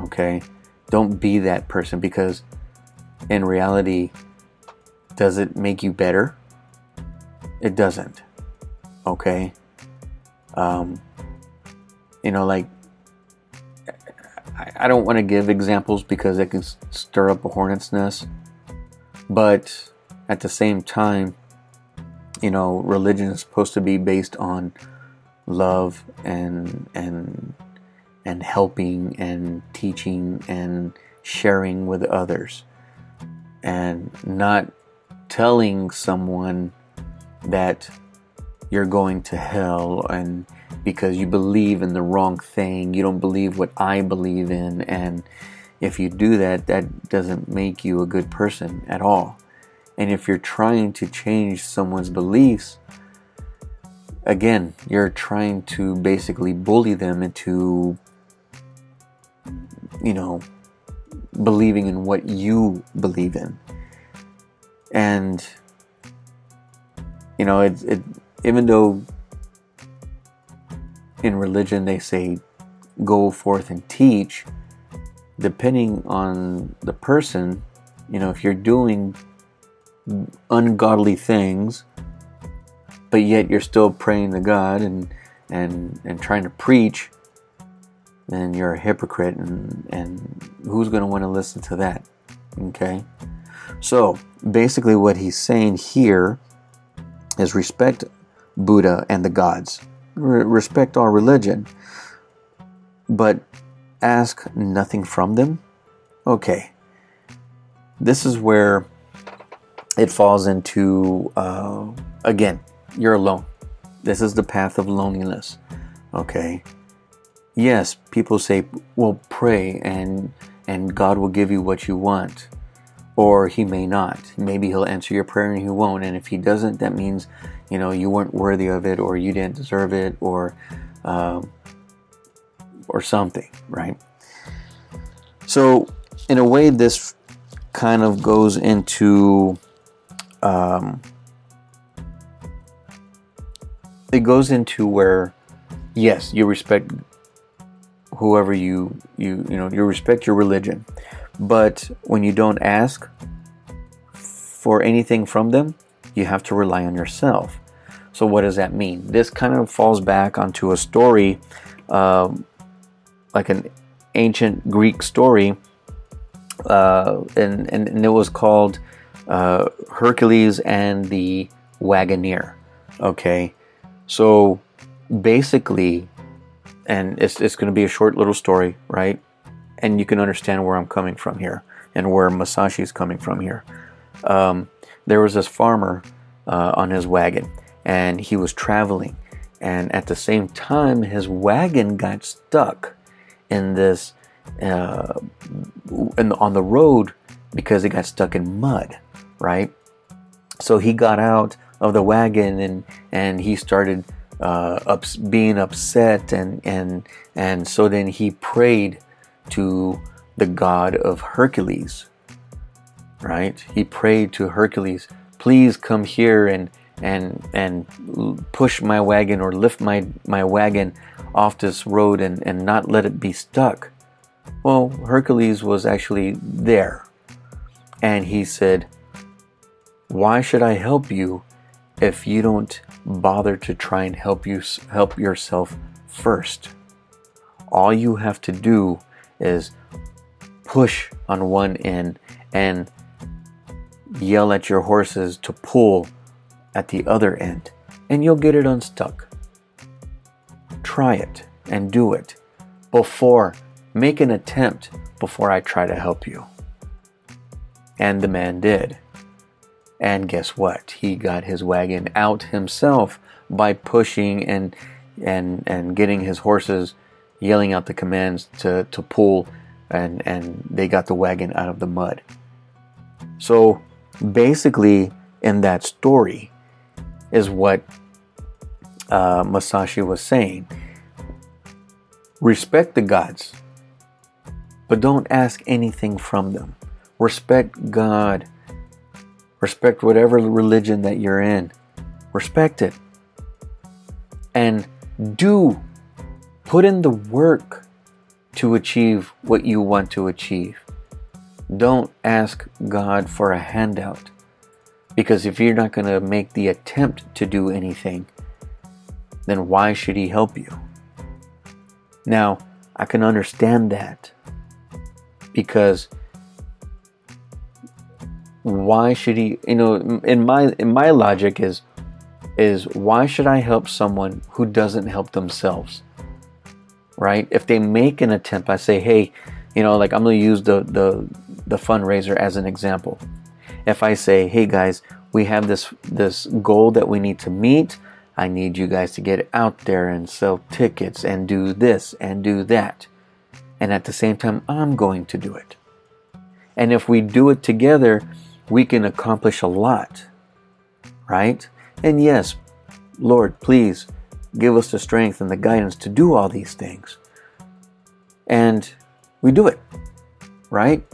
Okay? Don't be that person because in reality, does it make you better? It doesn't. Okay? Um, you know, like, I, I don't want to give examples because it can stir up a hornet's nest. But at the same time, you know, religion is supposed to be based on love and and and helping and teaching and sharing with others and not telling someone that you're going to hell and because you believe in the wrong thing. You don't believe what I believe in. And if you do that that doesn't make you a good person at all. And if you're trying to change someone's beliefs again, you're trying to basically bully them into, you know, believing in what you believe in. And, you know, it, it even though in religion they say go forth and teach, depending on the person, you know, if you're doing ungodly things, but yet you're still praying to God and and and trying to preach, then you're a hypocrite, and and who's going to want to listen to that? Okay, so basically, what he's saying here is respect Buddha and the gods, Re- respect our religion, but ask nothing from them. Okay, this is where it falls into uh, again you're alone. This is the path of loneliness. Okay? Yes, people say, well, pray and and God will give you what you want. Or he may not. Maybe he'll answer your prayer and he won't. And if he doesn't, that means, you know, you weren't worthy of it or you didn't deserve it or um, or something, right? So, in a way, this kind of goes into um, it goes into where yes you respect whoever you you you know you respect your religion but when you don't ask for anything from them you have to rely on yourself so what does that mean this kind of falls back onto a story um, like an ancient greek story uh, and, and, and, it was called uh, hercules and the wagoner okay so basically, and it's, it's going to be a short little story, right? And you can understand where I'm coming from here and where Musashi is coming from here. Um, there was this farmer uh, on his wagon and he was traveling. And at the same time, his wagon got stuck in this, uh, in on the road because it got stuck in mud, right? So he got out of the wagon and and he started uh, ups, being upset and and and so then he prayed to the god of Hercules right he prayed to Hercules please come here and and and push my wagon or lift my my wagon off this road and and not let it be stuck well Hercules was actually there and he said why should I help you if you don't bother to try and help you help yourself first. All you have to do is push on one end and yell at your horses to pull at the other end, and you'll get it unstuck. Try it and do it before, make an attempt before I try to help you. And the man did. And guess what? He got his wagon out himself by pushing and and and getting his horses yelling out the commands to, to pull and and they got the wagon out of the mud. So basically in that story is what uh, Musashi was saying. Respect the gods, but don't ask anything from them. Respect God Respect whatever religion that you're in. Respect it. And do Put in the work to achieve what you want to achieve. Don't ask God for a handout. Because if you're not going to make the attempt to do anything, then why should He help you? Now, I can understand that because why should he you know in my in my logic is is why should I help someone who doesn't help themselves? Right? If they make an attempt, I say, hey, you know, like I'm gonna use the the the fundraiser as an example. If I say, hey guys, we have this this goal that we need to meet, I need you guys to get out there and sell tickets and do this and do that. And at the same time, I'm going to do it. And if we do it together, we can accomplish a lot. Right? And yes, Lord, please give us the strength and the guidance to do all these things. And we do it. Right?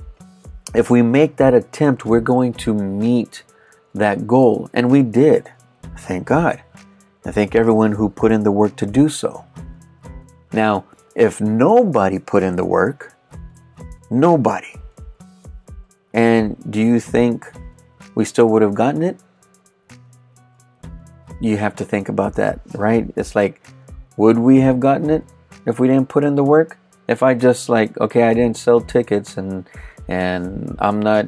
If we make that attempt, we're going to meet that goal. And we did. Thank God. I thank everyone who put in the work to do so. Now, if nobody put in the work, nobody, and do you think we still would have gotten it? You have to think about that, right? It's like, would we have gotten it if we didn't put in the work? If I just like, okay, I didn't sell tickets and and I'm not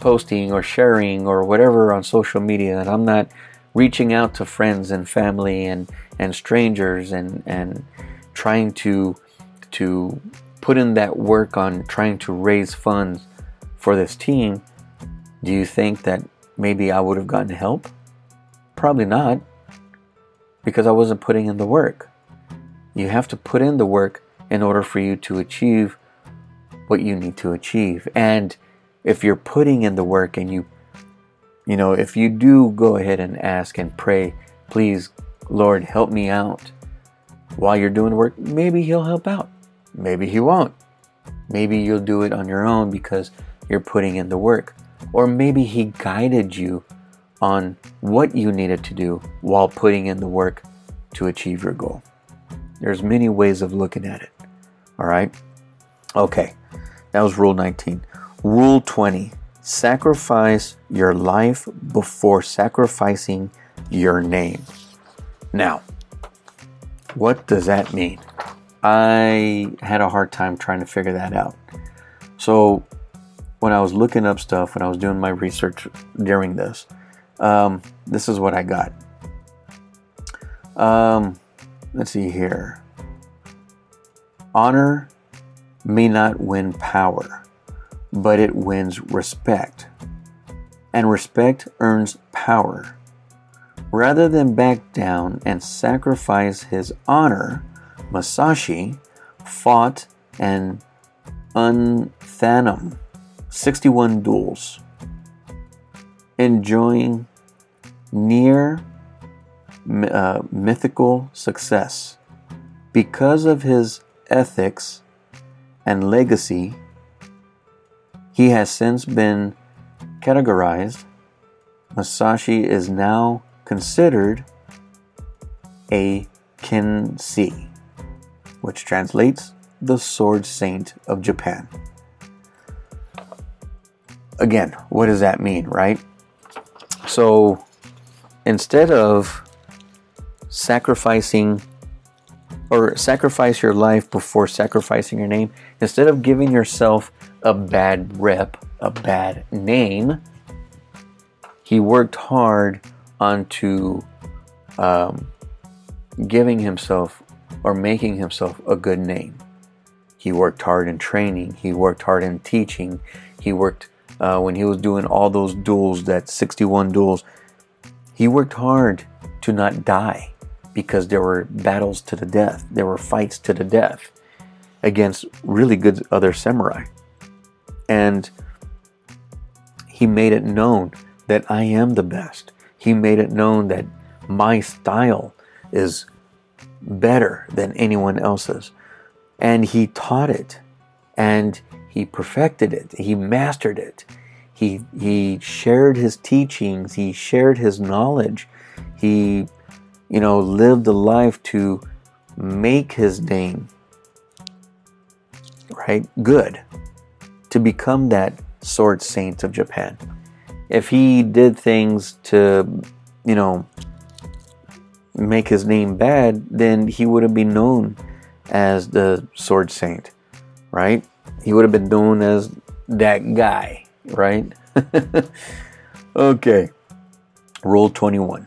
posting or sharing or whatever on social media and I'm not reaching out to friends and family and, and strangers and, and trying to to put in that work on trying to raise funds for this team, do you think that maybe I would have gotten help? Probably not, because I wasn't putting in the work. You have to put in the work in order for you to achieve what you need to achieve. And if you're putting in the work and you you know, if you do go ahead and ask and pray, please, Lord, help me out while you're doing work, maybe He'll help out. Maybe He won't. Maybe you'll do it on your own because you're putting in the work. Or maybe He guided you on what you needed to do while putting in the work to achieve your goal. There's many ways of looking at it. All right? Okay. That was rule 19. Rule 20 sacrifice your life before sacrificing your name. Now, what does that mean? I had a hard time trying to figure that out. So, when I was looking up stuff, when I was doing my research during this, um, this is what I got. Um, let's see here. Honor may not win power but it wins respect. And respect earns power. Rather than back down and sacrifice his honor, Musashi fought an Unthanum 61 duels, enjoying near uh, mythical success. Because of his ethics and legacy, he has since been categorized. Musashi is now considered a Kensei, which translates the sword saint of Japan. Again, what does that mean, right? So instead of sacrificing or sacrifice your life before sacrificing your name, instead of giving yourself a bad rep, a bad name, he worked hard onto um, giving himself or making himself a good name. He worked hard in training, he worked hard in teaching, he worked uh, when he was doing all those duels, that 61 duels, he worked hard to not die because there were battles to the death, there were fights to the death against really good other samurai. And he made it known that I am the best. He made it known that my style is better than anyone else's. And he taught it and he perfected it. He mastered it. He, he shared his teachings. He shared his knowledge. He, you know, lived a life to make his name right good to become that sword saint of Japan. If he did things to, you know, make his name bad, then he would have been known as the sword saint, right? He would have been known as that guy, right? okay. Rule 21.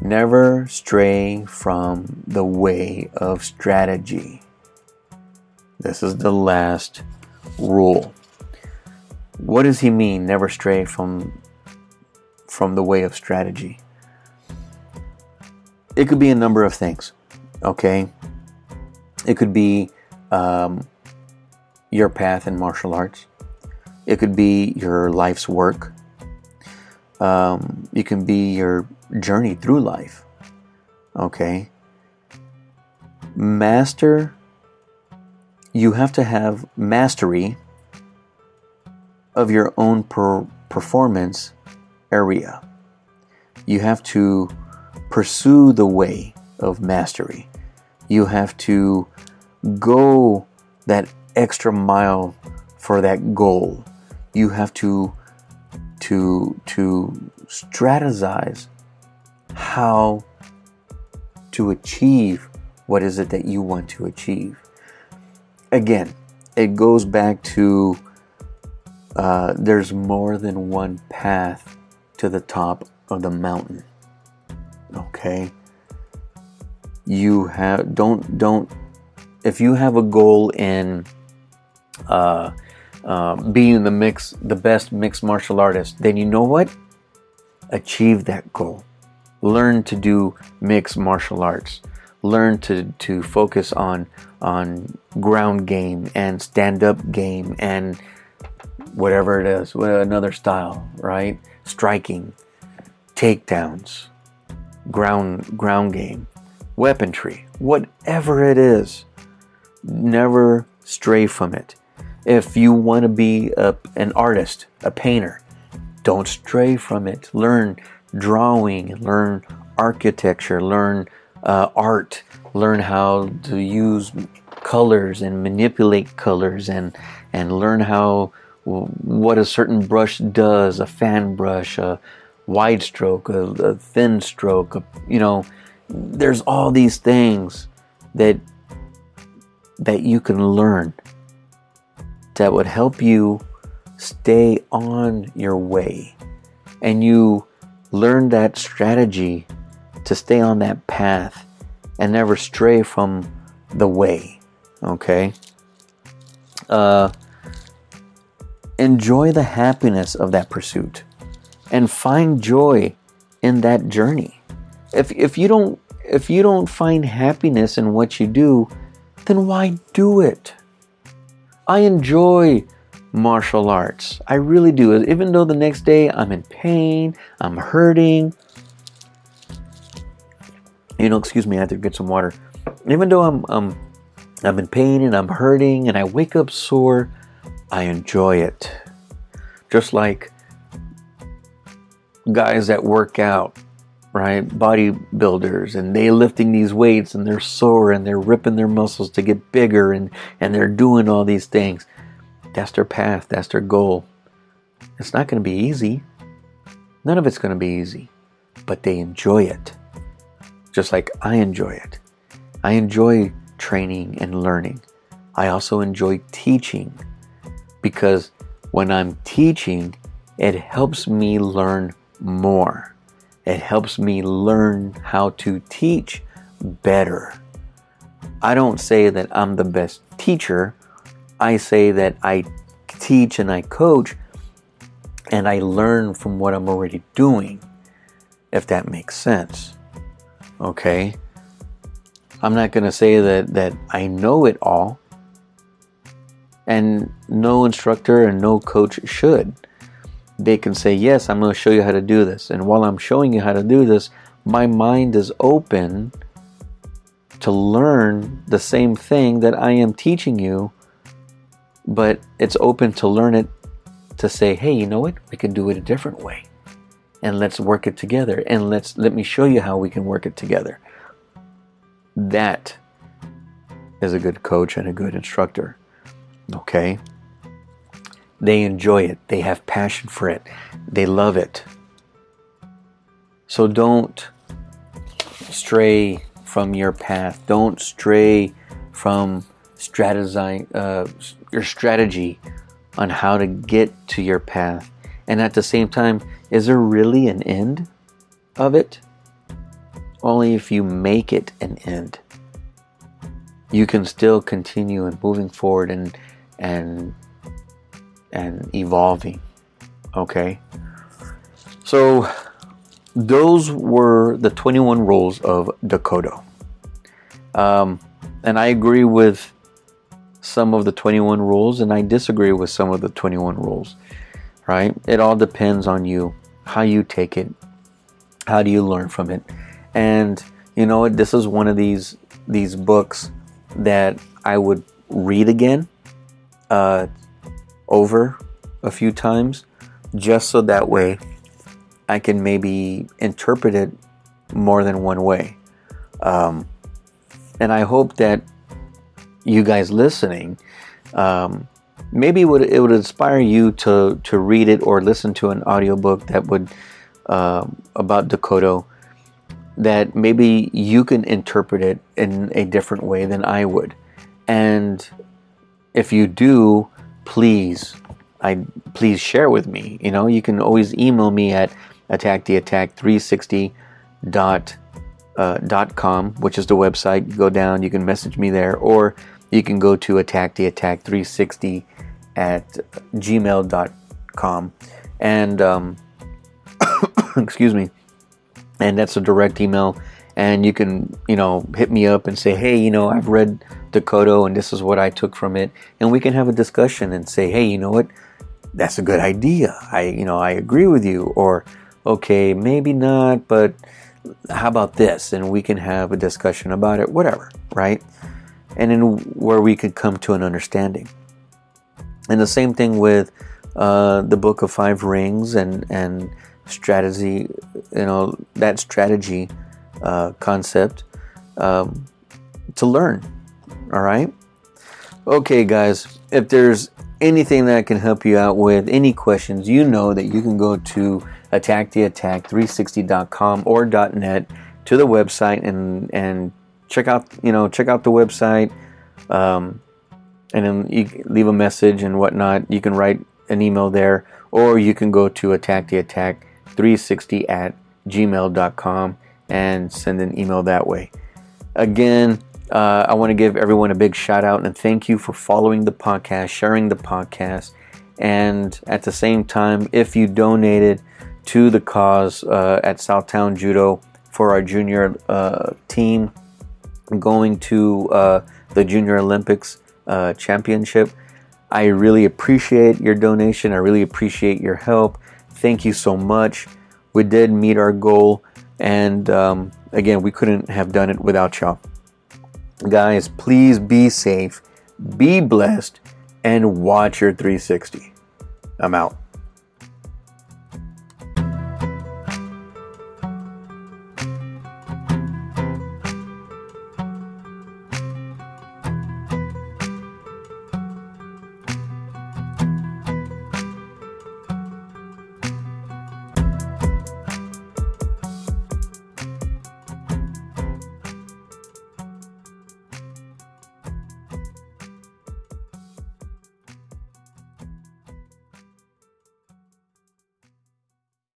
Never stray from the way of strategy. This is the last rule. What does he mean never stray from from the way of strategy? It could be a number of things. Okay? It could be um, your path in martial arts. It could be your life's work. Um, it can be your journey through life. Okay? Master, you have to have mastery of your own per- performance area. You have to pursue the way of mastery. You have to go that extra mile for that goal. You have to to to strategize how to achieve what is it that you want to achieve. Again, it goes back to uh, there's more than one path to the top of the mountain. Okay, you have don't don't if you have a goal in uh, uh, being the mix the best mixed martial artist, then you know what? Achieve that goal. Learn to do mixed martial arts. Learn to, to focus on on ground game and stand up game and whatever it is, another style, right? Striking, takedowns, ground ground game, weaponry, whatever it is. Never stray from it. If you want to be a, an artist, a painter, don't stray from it. Learn drawing, learn architecture, learn uh, art, learn how to use colors and manipulate colors and and learn how what a certain brush does, a fan brush, a wide stroke, a, a thin stroke, a, you know, there's all these things that that you can learn that would help you stay on your way. And you learn that strategy to stay on that path and never stray from the way okay? Uh, enjoy the happiness of that pursuit and find joy in that journey. If, if you don't if you don't find happiness in what you do then why do it? I enjoy martial arts. I really do. Even though the next day I'm in pain, I'm hurting. You know, excuse me, I have to get some water. Even though I'm um I'm in pain and I'm hurting and I wake up sore, I enjoy it. Just like guys that work out right? Bodybuilders and they lifting these weights and they're sore and they're ripping their muscles to get bigger and, and they're doing all these things. That's their path, that's their goal. It's not going to be easy. None of it's going to be easy, but they enjoy it. Just like I enjoy it. I enjoy training and learning. I also enjoy teaching because when I'm teaching, it helps me learn more. It helps me learn how to teach better. I don't say that I'm the best teacher. I say that I teach and I coach and I learn from what I'm already doing, if that makes sense. Okay? I'm not going to say that, that I know it all, and no instructor and no coach should they can say, Yes, I'm going to show you how to do this. And while I'm showing you how to do this, my mind is open to learn the same thing that I am teaching you, but it's open to learn it to say, Hey, you know what? We can do it a different way. And let's work it together. And let's let me show you how we can work it together. That is a good coach and a good instructor. Okay? They enjoy it, they have passion for it, they love it. So don't stray from your path. Don't stray from strategizing uh, your strategy on how to get to your path. And at the same time, is there really an end of it? Only if you make it an end. You can still continue and moving forward and and and evolving. Okay? So those were the 21 rules of Dokkodo. Um, and I agree with some of the 21 rules, and I disagree with some of the 21 rules, right? It all depends on you, how you take it, how do you learn from it. And you know what? This is one of these these books that I would read again uh, over a few times, just so that way I can maybe interpret it more than one way. Um, and I hope that you guys listening, um, maybe it would, it would inspire you to, to read it or listen to an audiobook that would uh, about Dokkodo that maybe you can interpret it in a different way than I would. And if you do, please, I please share with me. You know, you can always email me at attacktheattack360 dot uh, dot com, which is the website. You go down, you can message me there, or you can go to attacktheattack360 at gmail.com. And, um, excuse me, and that's a direct email. And you can, you know, hit me up and say, hey, you know, I've read Dokkodo and this is what I took from it. And we can have a discussion and say, hey, you know what? That's a good idea. I, you know, I agree with you. Or, okay, maybe not, but how about this? And we can have a discussion about it, whatever, right? And in where we could come to an understanding. And the same thing with uh, the Book of Five Rings and and strategy, you know, that strategy uh, concept um, to learn. All right. Okay, guys. If there's anything that I can help you out with, any questions, you know that you can go to attacktheattack360.com or .net to the website and and check out you know check out the website um, and then you leave a message and whatnot. You can write an email there or you can go to attacktheattack360 at gmail.com and send an email that way. Again uh, i want to give everyone a big shout out and thank you for following the podcast sharing the podcast and at the same time if you donated to the cause uh, at Southtown Judo for our junior uh, team going to uh, the Junior Olympics uh, Championship. I really appreciate your donation. I really appreciate your help. Thank you so much. We did meet our goal, and um, again, we couldn't have done it without y'all. Guys, please be safe, be blessed, and watch your 360. I'm out.